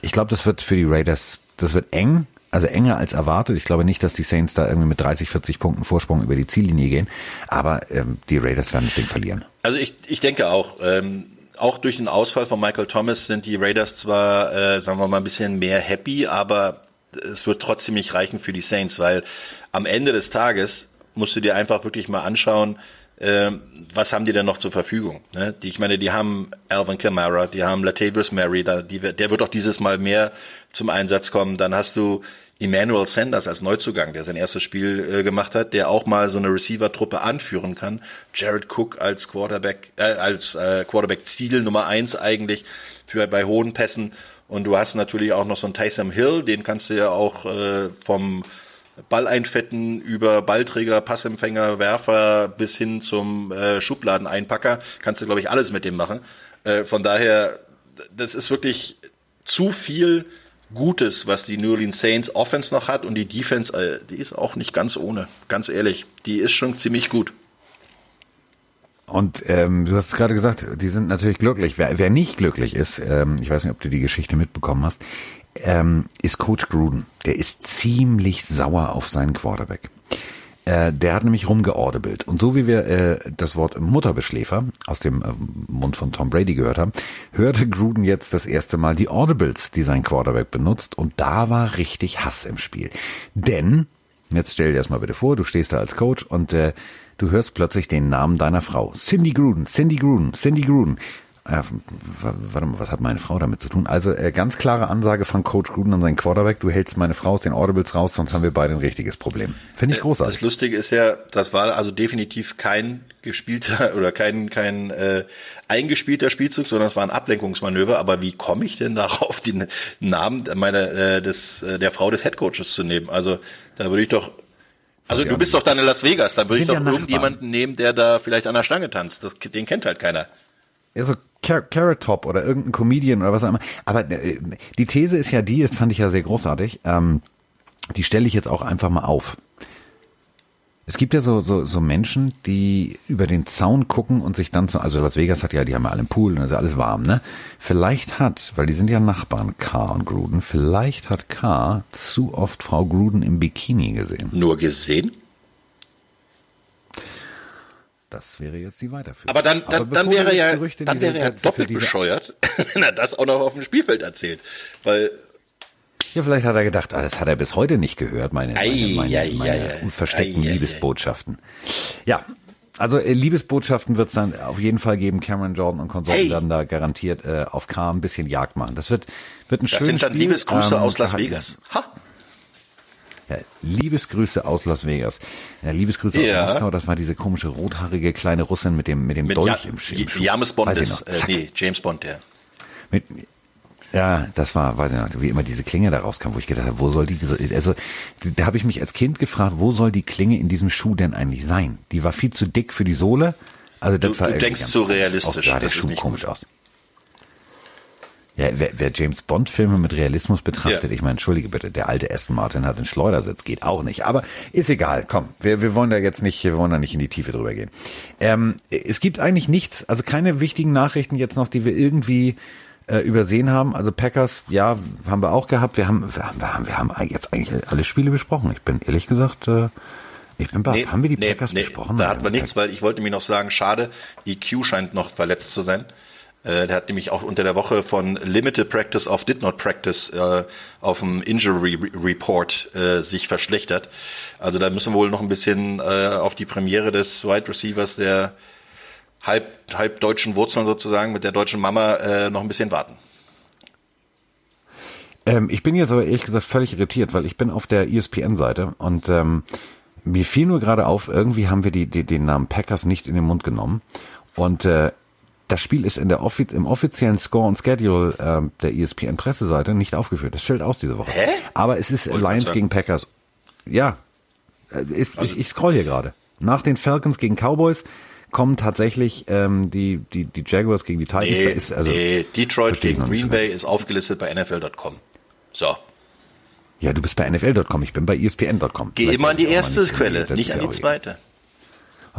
Ich glaube, das wird für die Raiders, das wird eng, also enger als erwartet. Ich glaube nicht, dass die Saints da irgendwie mit 30, 40 Punkten Vorsprung über die Ziellinie gehen, aber ähm, die Raiders werden das Ding verlieren. Also ich, ich denke auch, ähm, auch durch den Ausfall von Michael Thomas sind die Raiders zwar, äh, sagen wir mal, ein bisschen mehr happy, aber es wird trotzdem nicht reichen für die Saints, weil am Ende des Tages musst du dir einfach wirklich mal anschauen, äh, was haben die denn noch zur Verfügung? Ne? Die, ich meine, die haben Alvin Kamara, die haben Latavius Murray, da, die, der wird auch dieses Mal mehr zum Einsatz kommen. Dann hast du Emmanuel Sanders als Neuzugang, der sein erstes Spiel äh, gemacht hat, der auch mal so eine Receiver-Truppe anführen kann. Jared Cook als Quarterback, äh, als äh, Quarterback-Ziel Nummer eins eigentlich für bei hohen Pässen. Und du hast natürlich auch noch so einen Tyson Hill, den kannst du ja auch äh, vom Ball einfetten über Ballträger, Passempfänger, Werfer bis hin zum äh, Schubladeneinpacker. Kannst du, glaube ich, alles mit dem machen. Äh, von daher, das ist wirklich zu viel Gutes, was die New Orleans Saints Offense noch hat und die Defense, äh, die ist auch nicht ganz ohne, ganz ehrlich. Die ist schon ziemlich gut. Und ähm, du hast gerade gesagt, die sind natürlich glücklich. Wer, wer nicht glücklich ist, ähm, ich weiß nicht, ob du die Geschichte mitbekommen hast, ähm, ist Coach Gruden. Der ist ziemlich sauer auf seinen Quarterback. Äh, der hat nämlich rumgeordebelt. Und so wie wir äh, das Wort Mutterbeschläfer aus dem äh, Mund von Tom Brady gehört haben, hörte Gruden jetzt das erste Mal die Audibles, die sein Quarterback benutzt. Und da war richtig Hass im Spiel. Denn, jetzt stell dir das mal bitte vor, du stehst da als Coach und äh, du hörst plötzlich den Namen deiner Frau. Cindy Gruden, Cindy Gruden, Cindy Gruden. Äh, warte mal, was hat meine Frau damit zu tun? Also äh, ganz klare Ansage von Coach Gruden an seinen Quarterback, du hältst meine Frau aus den Audibles raus, sonst haben wir beide ein richtiges Problem. Finde ich äh, großartig. Das Lustige ist ja, das war also definitiv kein gespielter oder kein kein äh, eingespielter Spielzug, sondern es war ein Ablenkungsmanöver. Aber wie komme ich denn darauf, den Namen meiner äh, des äh, der Frau des Headcoaches zu nehmen? Also da würde ich doch also du bist doch dann in Las Vegas, da würde ich doch irgendjemanden nehmen, der da vielleicht an der Stange tanzt. Das, den kennt halt keiner. Ja, so Carrot Top oder irgendein Comedian oder was auch immer. Aber äh, die These ist ja die, das fand ich ja sehr großartig, ähm, die stelle ich jetzt auch einfach mal auf. Es gibt ja so, so, so Menschen, die über den Zaun gucken und sich dann so, also Las Vegas hat ja, die haben ja alle einen Pool und ist alles warm, ne? Vielleicht hat, weil die sind ja Nachbarn, K und Gruden, vielleicht hat K zu oft Frau Gruden im Bikini gesehen. Nur gesehen? Das wäre jetzt die Weiterführung. Aber dann, dann, Aber dann wäre ja, dann wäre er doppelt bescheuert, wenn er das auch noch auf dem Spielfeld erzählt. Weil, ja, vielleicht hat er gedacht, ah, das hat er bis heute nicht gehört, meine, meine, meine, meine, meine unversteckten Liebesbotschaften. Ja, also äh, Liebesbotschaften wird es dann auf jeden Fall geben. Cameron Jordan und Konsorten hey. werden da garantiert äh, auf Kram ein bisschen Jagd machen. Das wird, wird ein schönes Spiel. Das sind dann Spiel. Liebesgrüße ähm, aus Las Vegas. Ha! Ja, Liebesgrüße aus Las Vegas. Ja, Liebesgrüße ja. aus Moskau, das war diese komische rothaarige kleine Russin mit dem, mit dem mit Dolch ja, im, im Schuh. James Bond ist, äh, nee, James Bond, der. Mit, ja, das war, weiß ich noch, wie immer diese Klinge da rauskam, wo ich gedacht habe, wo soll die, also da habe ich mich als Kind gefragt, wo soll die Klinge in diesem Schuh denn eigentlich sein? Die war viel zu dick für die Sohle. Also das du, war du denkst zu realistisch. Sah der Schuh komisch gut. aus. Ja, wer, wer James Bond Filme mit Realismus betrachtet, ja. ich meine, entschuldige bitte, der alte Aston Martin hat einen Schleudersitz, geht auch nicht. Aber ist egal, komm, wir, wir wollen da jetzt nicht, wir wollen da nicht in die Tiefe drüber gehen. Ähm, es gibt eigentlich nichts, also keine wichtigen Nachrichten jetzt noch, die wir irgendwie äh, übersehen haben. Also Packers, ja, haben wir auch gehabt. Wir haben, wir haben, wir haben, wir haben jetzt eigentlich alle Spiele besprochen. Ich bin ehrlich gesagt, äh, ich bin baff. Nee, haben wir die nee, Packers nee, besprochen? Da hatten wir nichts, weil ich wollte mir noch sagen, schade, EQ scheint noch verletzt zu sein. Äh, der hat nämlich auch unter der Woche von Limited Practice auf Did Not Practice äh, auf dem Injury Report äh, sich verschlechtert. Also da müssen wir wohl noch ein bisschen äh, auf die Premiere des Wide Receivers der halb, halb deutschen Wurzeln sozusagen mit der deutschen Mama äh, noch ein bisschen warten. Ähm, ich bin jetzt aber ehrlich gesagt völlig irritiert, weil ich bin auf der ESPN-Seite und ähm, mir fiel nur gerade auf, irgendwie haben wir die, die, den Namen Packers nicht in den Mund genommen. Und äh, das Spiel ist in der Offi im offiziellen Score und Schedule äh, der ESPN Presseseite nicht aufgeführt. Das fällt aus diese Woche. Hä? Aber es ist Wollte Lions gegen Packers. Ja, äh, ich, also, ich, ich scroll hier gerade. Nach den Falcons gegen Cowboys kommen tatsächlich ähm, die, die, die Jaguars gegen die Titans. Nee, ist, also, nee, Detroit gegen Green Bay ist aufgelistet bei NFL.com. So. Ja, du bist bei NFL.com, ich bin bei ESPN.com. Geh immer an die erste Quelle, nicht an die zweite.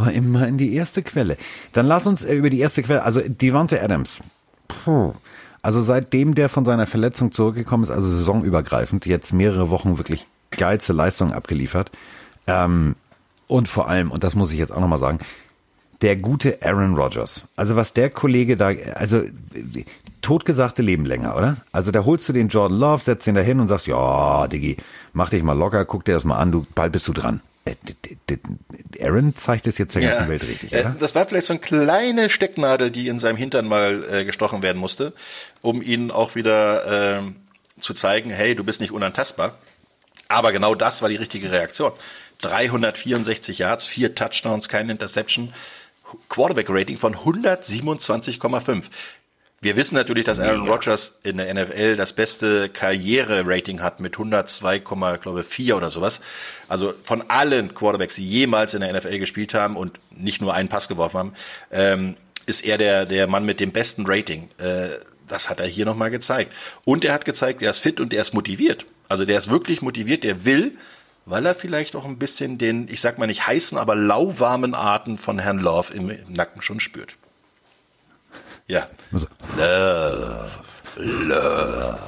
Immer in die erste Quelle. Dann lass uns äh, über die erste Quelle, also Devante Adams. Puh. Also seitdem der von seiner Verletzung zurückgekommen ist, also saisonübergreifend, jetzt mehrere Wochen wirklich geilste Leistungen abgeliefert. Ähm, und vor allem, und das muss ich jetzt auch nochmal sagen, der gute Aaron Rodgers. Also was der Kollege da, also totgesagte Leben länger, oder? Also da holst du den Jordan Love, setzt ihn da hin und sagst, ja, Diggi, mach dich mal locker, guck dir das mal an, du, bald bist du dran. Äh, Aaron zeigt es jetzt der ganzen ja, Welt richtig, oder? Das war vielleicht so eine kleine Stecknadel, die in seinem Hintern mal äh, gestochen werden musste, um ihn auch wieder äh, zu zeigen, hey, du bist nicht unantastbar. Aber genau das war die richtige Reaktion. 364 Yards, vier Touchdowns, keine Interception, Quarterback-Rating von 127,5. Wir wissen natürlich, dass Aaron Rodgers in der NFL das beste Karriere-Rating hat mit 102,4 oder sowas. Also von allen Quarterbacks, die jemals in der NFL gespielt haben und nicht nur einen Pass geworfen haben, ähm, ist er der, der Mann mit dem besten Rating. Äh, das hat er hier nochmal gezeigt. Und er hat gezeigt, er ist fit und er ist motiviert. Also der ist wirklich motiviert, der will, weil er vielleicht auch ein bisschen den, ich sag mal nicht heißen, aber lauwarmen Arten von Herrn Love im, im Nacken schon spürt. Ja. Love. Love.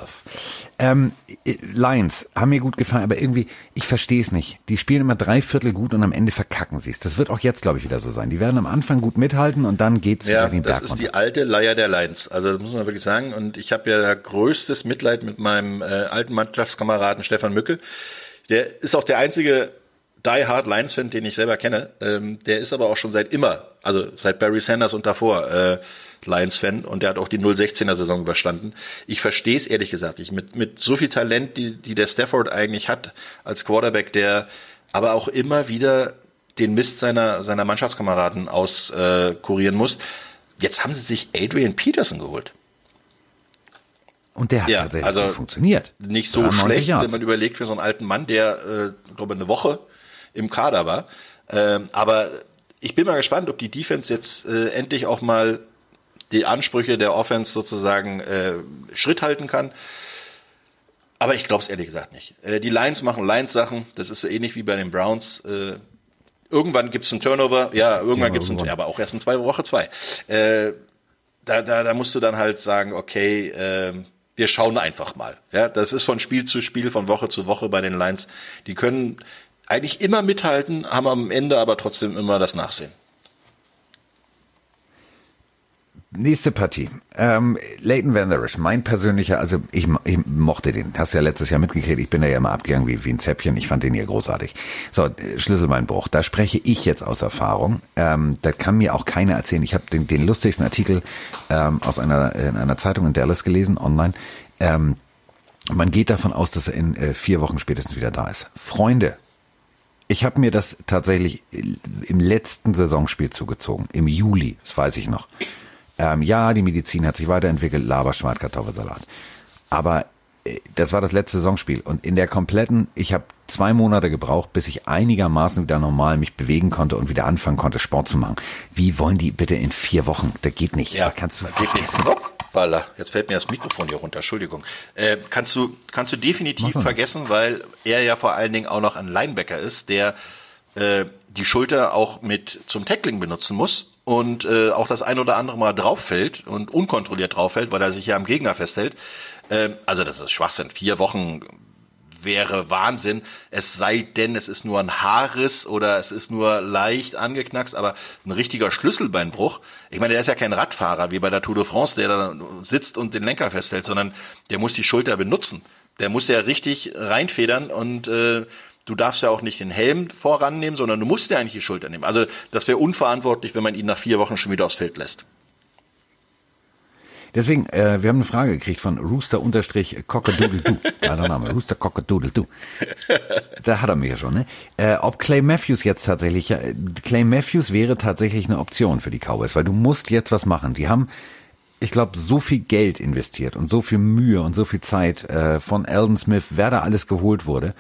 Ähm, Lions haben mir gut gefallen, aber irgendwie, ich verstehe es nicht. Die spielen immer drei Viertel gut und am Ende verkacken sie es. Das wird auch jetzt, glaube ich, wieder so sein. Die werden am Anfang gut mithalten und dann geht's ja, wieder den Berg Das ist die alte Leier der Lions. Also das muss man wirklich sagen. Und ich habe ja größtes Mitleid mit meinem äh, alten Mannschaftskameraden Stefan Mücke. Der ist auch der einzige Die Hard Lions-Fan, den ich selber kenne. Ähm, der ist aber auch schon seit immer, also seit Barry Sanders und davor, äh, Lions-Fan und der hat auch die 016er Saison überstanden. Ich verstehe es ehrlich gesagt nicht. Mit, mit so viel Talent, die, die der Stafford eigentlich hat als Quarterback, der aber auch immer wieder den Mist seiner, seiner Mannschaftskameraden auskurieren äh, muss. Jetzt haben sie sich Adrian Peterson geholt. Und der hat ja, tatsächlich also funktioniert. Nicht so schlecht, Yards. wenn man überlegt für so einen alten Mann, der, äh, glaube eine Woche im Kader war. Ähm, aber ich bin mal gespannt, ob die Defense jetzt äh, endlich auch mal die Ansprüche der Offense sozusagen äh, Schritt halten kann. Aber ich glaube es ehrlich gesagt nicht. Äh, die Lions machen Lions-Sachen. Das ist so ähnlich wie bei den Browns. Äh, irgendwann gibt's einen Turnover. Ja, irgendwann ja, gibt's einen, ja, aber auch erst in zwei Woche zwei. Äh, da, da, da musst du dann halt sagen, okay, äh, wir schauen einfach mal. Ja, das ist von Spiel zu Spiel, von Woche zu Woche bei den Lions. Die können eigentlich immer mithalten, haben am Ende aber trotzdem immer das Nachsehen. Nächste Partie. Ähm, Leighton Vanderish, mein persönlicher, also ich, ich mochte den. Hast ja letztes Jahr mitgekriegt. Ich bin da ja immer abgegangen wie, wie ein Zäpfchen. Ich fand den ja großartig. So, Schlüsselbeinbruch. Da spreche ich jetzt aus Erfahrung. Ähm, da kann mir auch keiner erzählen. Ich habe den, den lustigsten Artikel ähm, aus einer, in einer Zeitung in Dallas gelesen, online. Ähm, man geht davon aus, dass er in äh, vier Wochen spätestens wieder da ist. Freunde, ich habe mir das tatsächlich im letzten Saisonspiel zugezogen, im Juli, das weiß ich noch ähm, ja, die Medizin hat sich weiterentwickelt, Laber, Kartoffelsalat. Aber äh, das war das letzte Saisonspiel und in der kompletten, ich habe zwei Monate gebraucht, bis ich einigermaßen wieder normal mich bewegen konnte und wieder anfangen konnte, Sport zu machen. Wie wollen die bitte in vier Wochen? Das geht nicht. Ja, da kannst du vergessen. Hoppala, jetzt fällt mir das Mikrofon hier runter, Entschuldigung. Äh, kannst du kannst du definitiv vergessen, weil er ja vor allen Dingen auch noch ein Linebacker ist, der äh, die Schulter auch mit zum Tackling benutzen muss und äh, auch das ein oder andere Mal drauffällt und unkontrolliert drauffällt, weil er sich ja am Gegner festhält. Äh, also das ist Schwachsinn. Vier Wochen wäre Wahnsinn. Es sei denn, es ist nur ein Haarriss oder es ist nur leicht angeknackst, aber ein richtiger Schlüsselbeinbruch. Ich meine, der ist ja kein Radfahrer wie bei der Tour de France, der da sitzt und den Lenker festhält, sondern der muss die Schulter benutzen. Der muss ja richtig reinfedern und äh, Du darfst ja auch nicht den Helm vorannehmen, sondern du musst ja eigentlich die Schulter nehmen. Also das wäre unverantwortlich, wenn man ihn nach vier Wochen schon wieder aufs Feld lässt. Deswegen, äh, wir haben eine Frage gekriegt von Rooster-Cockadoodle-Doo. Geiler Name, Rooster-Cockadoodle-Doo. Da hat er mich ja schon, ne? Äh, ob Clay Matthews jetzt tatsächlich, äh, Clay Matthews wäre tatsächlich eine Option für die Cowboys, weil du musst jetzt was machen. Die haben, ich glaube, so viel Geld investiert und so viel Mühe und so viel Zeit äh, von Alden Smith, wer da alles geholt wurde.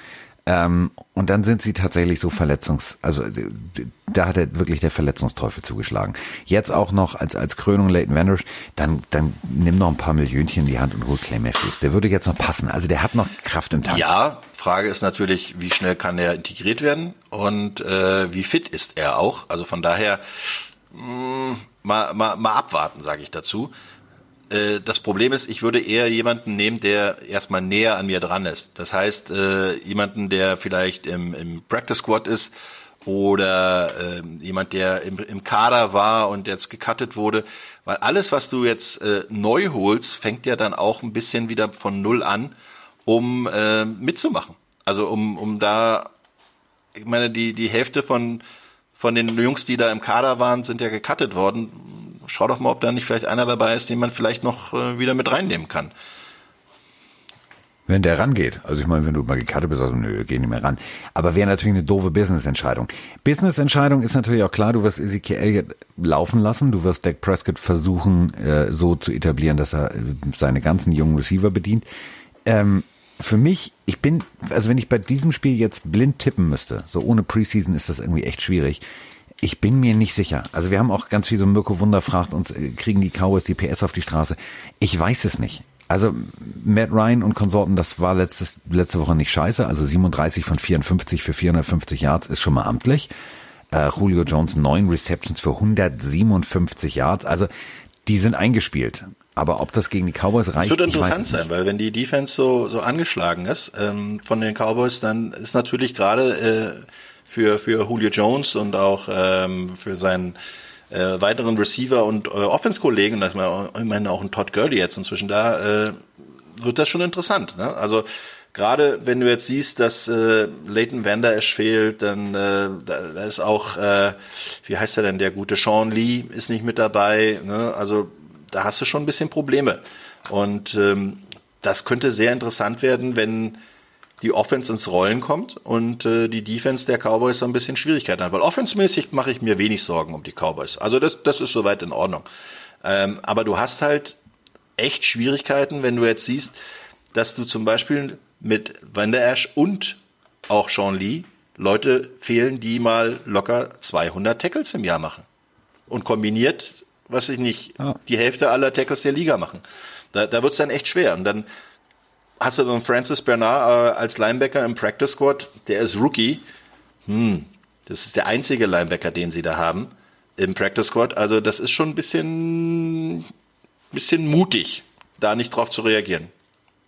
Ähm, und dann sind sie tatsächlich so verletzungs, also da hat er wirklich der Verletzungsteufel zugeschlagen. Jetzt auch noch als als Krönung Leighton Vanderish, dann dann nimm noch ein paar Millionchen in die Hand und hol Clay Matthews. Der würde jetzt noch passen. Also der hat noch Kraft im Tank. Ja, Frage ist natürlich, wie schnell kann er integriert werden und äh, wie fit ist er auch. Also von daher mh, mm, mal mal, mal abwarten, sage ich dazu. Äh, das Problem ist, ich würde eher jemanden nehmen, der erstmal näher an mir dran ist. Das heißt, äh, jemanden, der vielleicht im, im Practice Squad ist oder äh, jemand, der im, im Kader war und jetzt gecuttet wurde. Weil alles, was du jetzt äh, neu holst, fängt ja dann auch ein bisschen wieder von Null an, um äh, mitzumachen. Also um, um da, ich meine, die, die Hälfte von, von den Jungs, die da im Kader waren, sind ja gecuttet worden schau doch mal, ob da nicht vielleicht einer dabei ist, den man vielleicht noch äh, wieder mit reinnehmen kann. Wenn der rangeht, also ich meine, wenn du mal gekattet bist, also nö, geh nicht mehr ran. Aber wäre natürlich eine doofe Business-Entscheidung. Business-Entscheidung ist natürlich auch klar, du wirst Ezekiel laufen lassen, du wirst Dak Prescott versuchen, äh, so zu etablieren, dass er äh, seine ganzen jungen Receiver bedient. Ähm, für mich, ich bin, also wenn ich bei diesem Spiel jetzt blind tippen müsste, so ohne Preseason ist das irgendwie echt schwierig. Ich bin mir nicht sicher. Also wir haben auch ganz viel so Mirko Wunder fragt uns, äh, kriegen die Cowboys die PS auf die Straße? Ich weiß es nicht. Also Matt Ryan und Konsorten, das war letztes, letzte Woche nicht scheiße. Also 37 von 54 für 450 Yards ist schon mal amtlich. Äh, Julio Jones neun Receptions für 157 Yards. Also die sind eingespielt. Aber ob das gegen die Cowboys reicht, Es wird interessant sein, weil wenn die Defense so, so angeschlagen ist ähm, von den Cowboys, dann ist natürlich gerade äh, für, für Julio Jones und auch ähm, für seinen äh, weiteren Receiver und äh, Offense-Kollegen, da ist man auch ein Todd Gurley jetzt inzwischen da, äh, wird das schon interessant. Ne? Also gerade wenn du jetzt siehst, dass äh, Leighton Vander Esch fehlt, dann äh, da ist auch, äh, wie heißt er denn, der gute Sean Lee ist nicht mit dabei. Ne? Also da hast du schon ein bisschen Probleme. Und ähm, das könnte sehr interessant werden, wenn die Offense ins Rollen kommt und äh, die Defense der Cowboys so ein bisschen Schwierigkeiten hat. Weil offensmäßig mache ich mir wenig Sorgen um die Cowboys. Also das, das ist soweit in Ordnung. Ähm, aber du hast halt echt Schwierigkeiten, wenn du jetzt siehst, dass du zum Beispiel mit Van der Ash und auch Sean Lee Leute fehlen, die mal locker 200 Tackles im Jahr machen. Und kombiniert, was ich nicht, die Hälfte aller Tackles der Liga machen. Da, da wird es dann echt schwer. Und dann hast du so einen Francis Bernard äh, als Linebacker im Practice Squad, der ist Rookie. Hm, das ist der einzige Linebacker, den sie da haben im Practice Squad. Also das ist schon ein bisschen, bisschen mutig, da nicht drauf zu reagieren.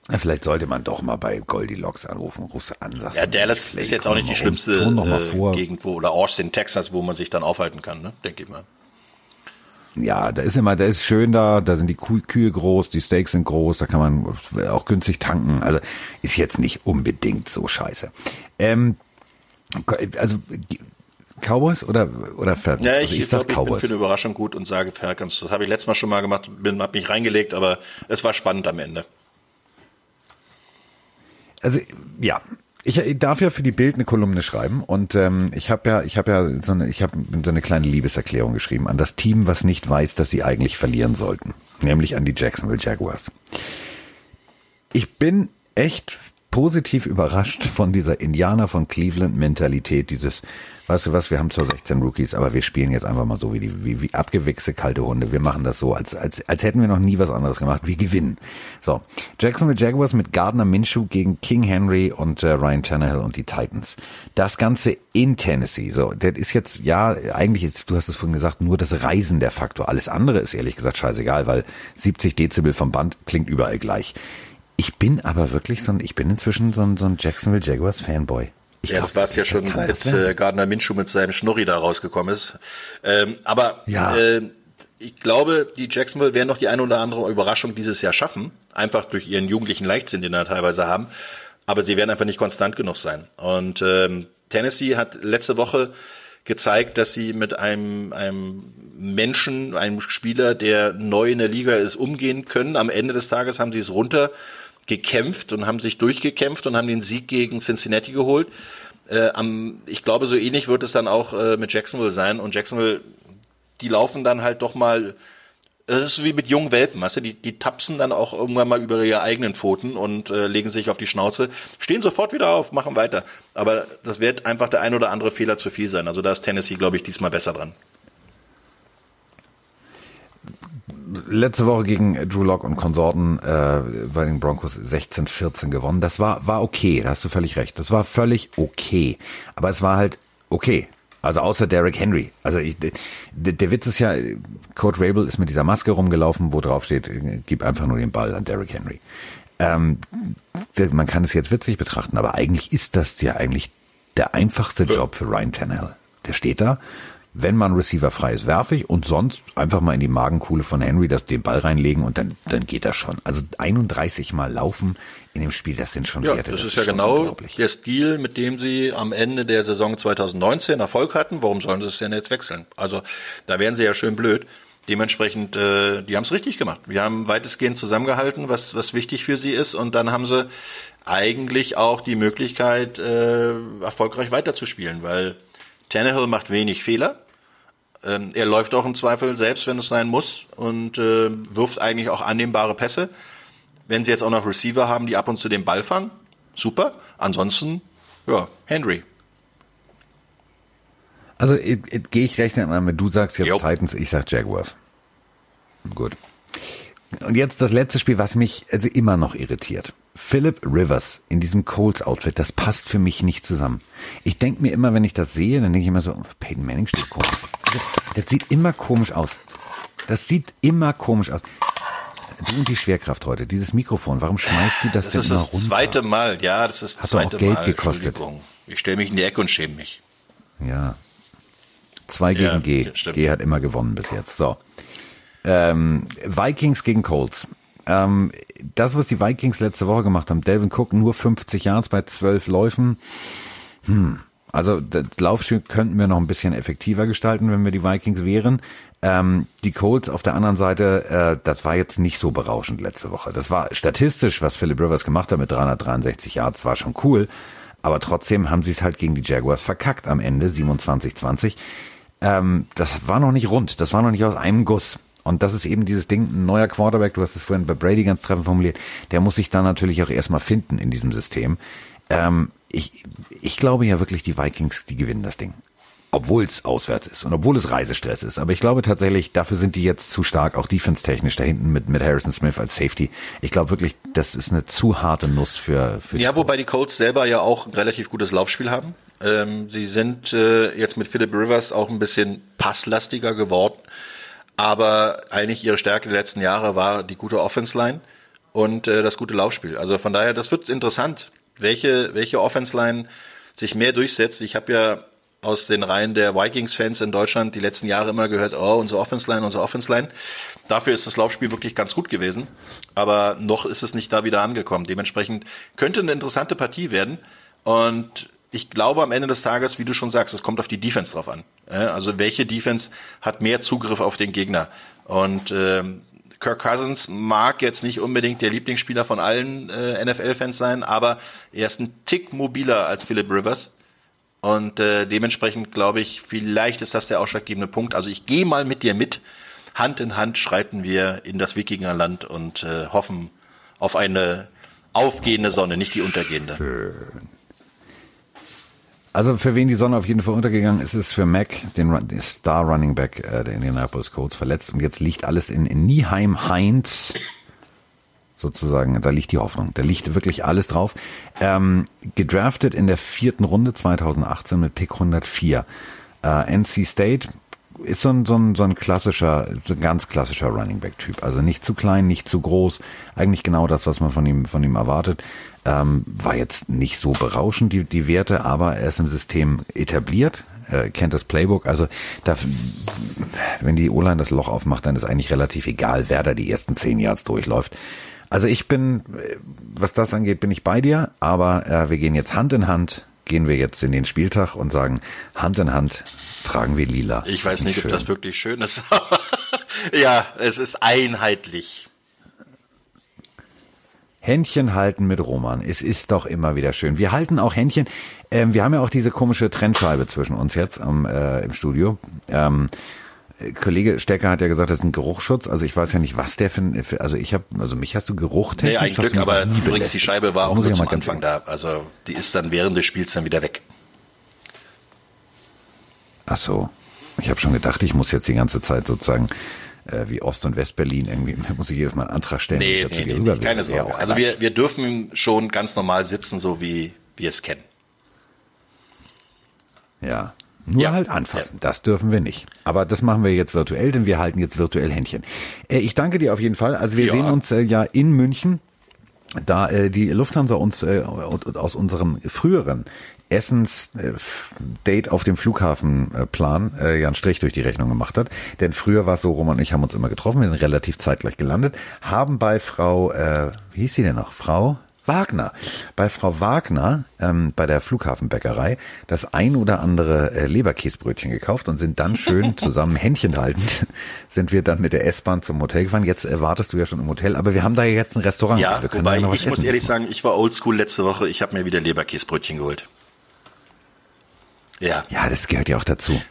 Ja, vielleicht sollte man doch mal bei Goldilocks anrufen, rufst an, sagst Ja, Dallas ist jetzt auch nicht die schlimmste äh, Gegend, wo, oder Austin, Texas, wo man sich dann aufhalten kann, ne? denke ich mal ja, da ist immer, da ist schön da, da sind die Kühe groß, die Steaks sind groß, da kann man auch günstig tanken. Also ist jetzt nicht unbedingt so scheiße. Ähm, also Cowboys oder oder Falcons? Ja, ich, also ich, sag glaub, Cowboys. Ich bin für eine Überraschung gut und sage Falcons. Das habe ich letztes Mal schon mal gemacht, bin, hab mich reingelegt, aber es war spannend am Ende. Also ja, ich darf ja für die Bild eine Kolumne schreiben und ähm, ich habe ja, ich habe ja so eine, ich habe so eine kleine Liebeserklärung geschrieben an das Team, was nicht weiß, dass sie eigentlich verlieren sollten, nämlich an die Jacksonville Jaguars. Ich bin echt positiv überrascht von dieser Indianer von Cleveland Mentalität, dieses weißt du was, wir haben zwar 16 Rookies, aber wir spielen jetzt einfach mal so wie die wie, wie abgewichste kalte Hunde. Wir machen das so, als, als, als hätten wir noch nie was anderes gemacht. Wir gewinnen. So, Jacksonville Jaguars mit Gardner Minshew gegen King Henry und äh, Ryan Tannehill und die Titans. Das Ganze in Tennessee. So, das ist jetzt, ja, eigentlich ist, du hast es vorhin gesagt, nur das Reisen der Faktor. Alles andere ist ehrlich gesagt scheißegal, weil 70 Dezibel vom Band klingt überall gleich. Ich bin aber wirklich so ein, ich bin inzwischen so ein, so ein Jacksonville Jaguars Fanboy. Ich ja, das war es ja schon seit äh, Gardner Minshew mit seinem Schnurri da rausgekommen ist. Ähm, aber ja. äh, ich glaube, die Jacksonville werden noch die eine oder andere Überraschung dieses Jahr schaffen, einfach durch ihren jugendlichen Leichtsinn, den sie teilweise haben. Aber sie werden einfach nicht konstant genug sein. Und ähm, Tennessee hat letzte Woche gezeigt, dass sie mit einem, einem Menschen, einem Spieler, der neu in der Liga ist, umgehen können. Am Ende des Tages haben sie es runter gekämpft und haben sich durchgekämpft und haben den Sieg gegen Cincinnati geholt. Äh, am, ich glaube, so ähnlich wird es dann auch äh, mit Jacksonville sein. Und Jacksonville, die laufen dann halt doch mal, das ist wie mit jungen Welpen, weißt du, die, die tapsen dann auch irgendwann mal über ihre eigenen Pfoten und äh, legen sich auf die Schnauze, stehen sofort wieder auf, machen weiter. Aber das wird einfach der ein oder andere Fehler zu viel sein. Also da ist Tennessee, glaube ich, diesmal besser dran. Letzte Woche gegen Drew Lock und Konsorten äh, bei den Broncos 16-14 gewonnen. Das war, war okay, da hast du völlig recht. Das war völlig okay. Aber es war halt okay. Also außer Derrick Henry. Also ich, der, der Witz ist ja, Coach Rabel ist mit dieser Maske rumgelaufen, wo drauf steht, gib einfach nur den Ball an Derrick Henry. Ähm, man kann es jetzt witzig betrachten, aber eigentlich ist das ja eigentlich der einfachste Job für Ryan Tannehill. Der steht da, wenn man Receiver frei ist, werfe ich und sonst einfach mal in die Magenkuhle von Henry das den Ball reinlegen und dann, dann geht das schon. Also 31 Mal laufen in dem Spiel, das sind schon ja, Werte. Das, das ist, ja genau der Stil, mit dem sie am Ende der Saison 2019 Erfolg hatten. Warum sollen sie es denn jetzt wechseln? Also da wären sie ja schön blöd. Dementsprechend, äh, die haben es richtig gemacht. Wir haben weitestgehend zusammengehalten, was, was wichtig für sie ist. Und dann haben sie eigentlich auch die Möglichkeit, äh, erfolgreich weiterzuspielen, weil Tannehill macht wenig Fehler. Ähm, er läuft auch im Zweifel selbst, wenn es sein muss und äh, wirft eigentlich auch annehmbare Pässe. Wenn sie jetzt auch noch Receiver haben, die ab und zu den Ball fangen, super. Ansonsten, ja, Henry. Also gehe ich rechnen an, du sagst jetzt jo. Titans, ich sag Jaguars. Gut. Und jetzt das letzte Spiel, was mich also immer noch irritiert. Philip Rivers in diesem Colts-Outfit, das passt für mich nicht zusammen. Ich denke mir immer, wenn ich das sehe, dann denke ich immer so, Peyton Manning steht komisch. Also, das sieht immer komisch aus. Das sieht immer komisch aus. Du und die Schwerkraft heute, dieses Mikrofon, warum schmeißt du das, das denn immer runter? Das ist das zweite Mal, ja, das ist das Hat zweite auch Geld Mal. gekostet. Ich stelle mich in die Ecke und schäme mich. Ja. Zwei gegen ja, G. G hat immer gewonnen bis jetzt. So. Ähm, Vikings gegen Colts. Ähm, das, was die Vikings letzte Woche gemacht haben, Delvin Cook nur 50 Yards bei 12 Läufen. Hm. Also das Laufspiel könnten wir noch ein bisschen effektiver gestalten, wenn wir die Vikings wären. Ähm, die Colts auf der anderen Seite, äh, das war jetzt nicht so berauschend letzte Woche. Das war statistisch, was Philip Rivers gemacht hat mit 363 Yards, war schon cool. Aber trotzdem haben sie es halt gegen die Jaguars verkackt am Ende, 27-20. Ähm, das war noch nicht rund, das war noch nicht aus einem Guss. Und das ist eben dieses Ding, ein neuer Quarterback, du hast es vorhin bei Brady ganz treffend formuliert, der muss sich dann natürlich auch erstmal finden in diesem System. Ähm, ich, ich glaube ja wirklich, die Vikings, die gewinnen das Ding. Obwohl es auswärts ist und obwohl es Reisestress ist. Aber ich glaube tatsächlich, dafür sind die jetzt zu stark, auch defense-technisch da hinten mit, mit Harrison Smith als Safety. Ich glaube wirklich, das ist eine zu harte Nuss für, für Ja, wobei die Colts selber ja auch ein relativ gutes Laufspiel haben. Ähm, sie sind äh, jetzt mit Philip Rivers auch ein bisschen passlastiger geworden. Aber eigentlich ihre Stärke der letzten Jahre war die gute Offense Line und äh, das gute Laufspiel. Also von daher, das wird interessant, welche, welche Offense Line sich mehr durchsetzt. Ich habe ja aus den Reihen der Vikings-Fans in Deutschland die letzten Jahre immer gehört, oh, unsere Offense Line, unsere Offense Line. Dafür ist das Laufspiel wirklich ganz gut gewesen. Aber noch ist es nicht da wieder angekommen. Dementsprechend könnte eine interessante Partie werden. Und ich glaube am Ende des Tages, wie du schon sagst, es kommt auf die Defense drauf an. Also welche Defense hat mehr Zugriff auf den Gegner? Und ähm, Kirk Cousins mag jetzt nicht unbedingt der Lieblingsspieler von allen äh, NFL-Fans sein, aber er ist ein Tick mobiler als Philip Rivers. Und äh, dementsprechend glaube ich, vielleicht ist das der ausschlaggebende Punkt. Also ich gehe mal mit dir mit. Hand in Hand schreiten wir in das Wikingerland und äh, hoffen auf eine aufgehende Sonne, nicht die untergehende. Schön. Also für wen die Sonne auf jeden Fall untergegangen ist, ist für Mac, den, den Star Running Back äh, der Indianapolis Colts, verletzt. Und jetzt liegt alles in, in Nieheim Heinz sozusagen. Da liegt die Hoffnung. Da liegt wirklich alles drauf. Ähm, gedraftet in der vierten Runde 2018 mit Pick 104. Äh, NC State ist so ein, so ein, so ein klassischer, so ein ganz klassischer Running Back Typ. Also nicht zu klein, nicht zu groß. Eigentlich genau das, was man von ihm, von ihm erwartet. Ähm, war jetzt nicht so berauschend, die, die Werte, aber er ist im System etabliert, äh, kennt das Playbook. Also da, wenn die O-Line das Loch aufmacht, dann ist eigentlich relativ egal, wer da die ersten zehn Yards durchläuft. Also ich bin, äh, was das angeht, bin ich bei dir, aber äh, wir gehen jetzt Hand in Hand, gehen wir jetzt in den Spieltag und sagen, Hand in Hand tragen wir lila. Ich weiß nicht, schön. ob das wirklich schön ist. ja, es ist einheitlich. Händchen halten mit Roman. Es ist doch immer wieder schön. Wir halten auch Händchen. Ähm, wir haben ja auch diese komische Trennscheibe zwischen uns jetzt am, äh, im Studio. Ähm, Kollege Stecker hat ja gesagt, das ist ein Geruchsschutz. Also ich weiß ja nicht, was der für, also ich habe, also mich hast du geruchtechnisch. Nee, ein Glück, aber übrigens die Scheibe war auch nur zum Anfang da. Also die ist dann während des Spiels dann wieder weg. Ach so. Ich habe schon gedacht, ich muss jetzt die ganze Zeit sozusagen äh, wie Ost- und Westberlin irgendwie, muss ich jedes Mal einen Antrag stellen. Nee, nee, nee, nee keine Sorge. Also wir, wir dürfen schon ganz normal sitzen, so wie wir es kennen. Ja, Nur Ja. halt anfassen, das dürfen wir nicht. Aber das machen wir jetzt virtuell, denn wir halten jetzt virtuell Händchen. Äh, ich danke dir auf jeden Fall. Also wir Ja. sehen uns äh, ja in München, da äh, die Lufthansa uns äh, aus unserem früheren Essens-Date auf dem Flughafenplan äh, ja einen Strich durch die Rechnung gemacht hat. Denn früher war es so, Roman und ich haben uns immer getroffen, wir sind relativ zeitgleich gelandet, haben bei Frau, äh, wie hieß sie denn noch? Frau? Wagner. Bei Frau Wagner, ähm, bei der Flughafenbäckerei, das ein oder andere äh, Leberkäsbrötchen gekauft und sind dann schön zusammen Händchen haltend, sind wir dann mit der S-Bahn zum Hotel gefahren. Jetzt erwartest du ja schon im Hotel, aber wir haben da jetzt ein Restaurant. Ja, wir können wobei da noch was ich muss essen. ehrlich sagen, ich war oldschool letzte Woche. Ich habe mir wieder Leberkäsbrötchen geholt. Ja. Ja, das gehört ja auch dazu.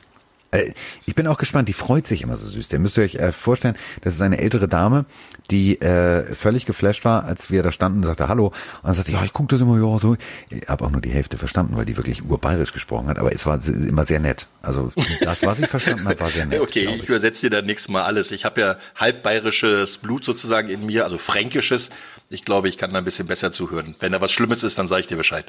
Äh, Ich bin auch gespannt, die freut sich immer so süß. Der müsst ihr euch äh, vorstellen, das ist eine ältere Dame, die äh, völlig geflasht war, als wir da standen und sagte Hallo. Und dann sagte, ja, ich gucke das immer, ja, so. Ich habe auch nur die Hälfte verstanden, weil die wirklich urbayerisch gesprochen hat, aber es war immer sehr nett. Also das, was ich verstanden habe, war sehr nett. Okay, glaub ich übersetze dir dann nächstes Mal alles. Ich habe ja halb bayerisches Blut sozusagen in mir, also fränkisches. Ich glaube, ich kann da ein bisschen besser zuhören. Wenn da was Schlimmes ist, dann sage ich dir Bescheid.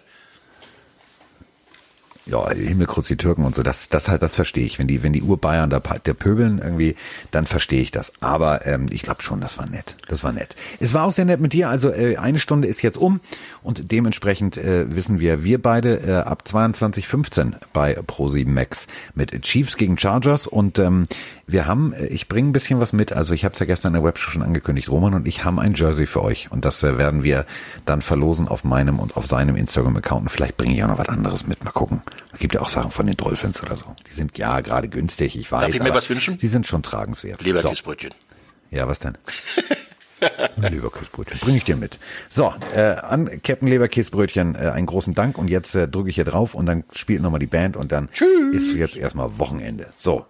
Ja, Himmelkruz, die Türken und so, das, das halt, das verstehe ich. Wenn die, wenn die Urbayern da, der pöbeln irgendwie, dann verstehe ich das. Aber ähm, ich glaube schon, das war nett. Das war nett. Es war auch sehr nett mit dir. Also äh, eine Stunde ist jetzt um und dementsprechend äh, wissen wir, wir beide äh, ab 22.15 bei Pro7 Max mit Chiefs gegen Chargers und ähm, wir haben, äh, ich bringe ein bisschen was mit. Also ich habe es ja gestern in der Webshow schon angekündigt. Roman und ich haben ein Jersey für euch und das äh, werden wir dann verlosen auf meinem und auf seinem Instagram-Account. Und vielleicht bringe ich auch noch was anderes mit. Mal gucken. Es gibt ja auch Sachen von den Dolphins oder so. Die sind ja gerade günstig, ich weiß. ich mir was wünschen? Die sind schon tragenswert. Leberkäsbrötchen. So. Ja, was denn? Ein Leberkäsbrötchen, bringe ich dir mit. So, äh, an Captain Leberkäsbrötchen äh, einen großen Dank und jetzt äh, drücke ich hier drauf und dann spielt nochmal die Band und dann ist jetzt erstmal Wochenende. So,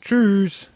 tschüss.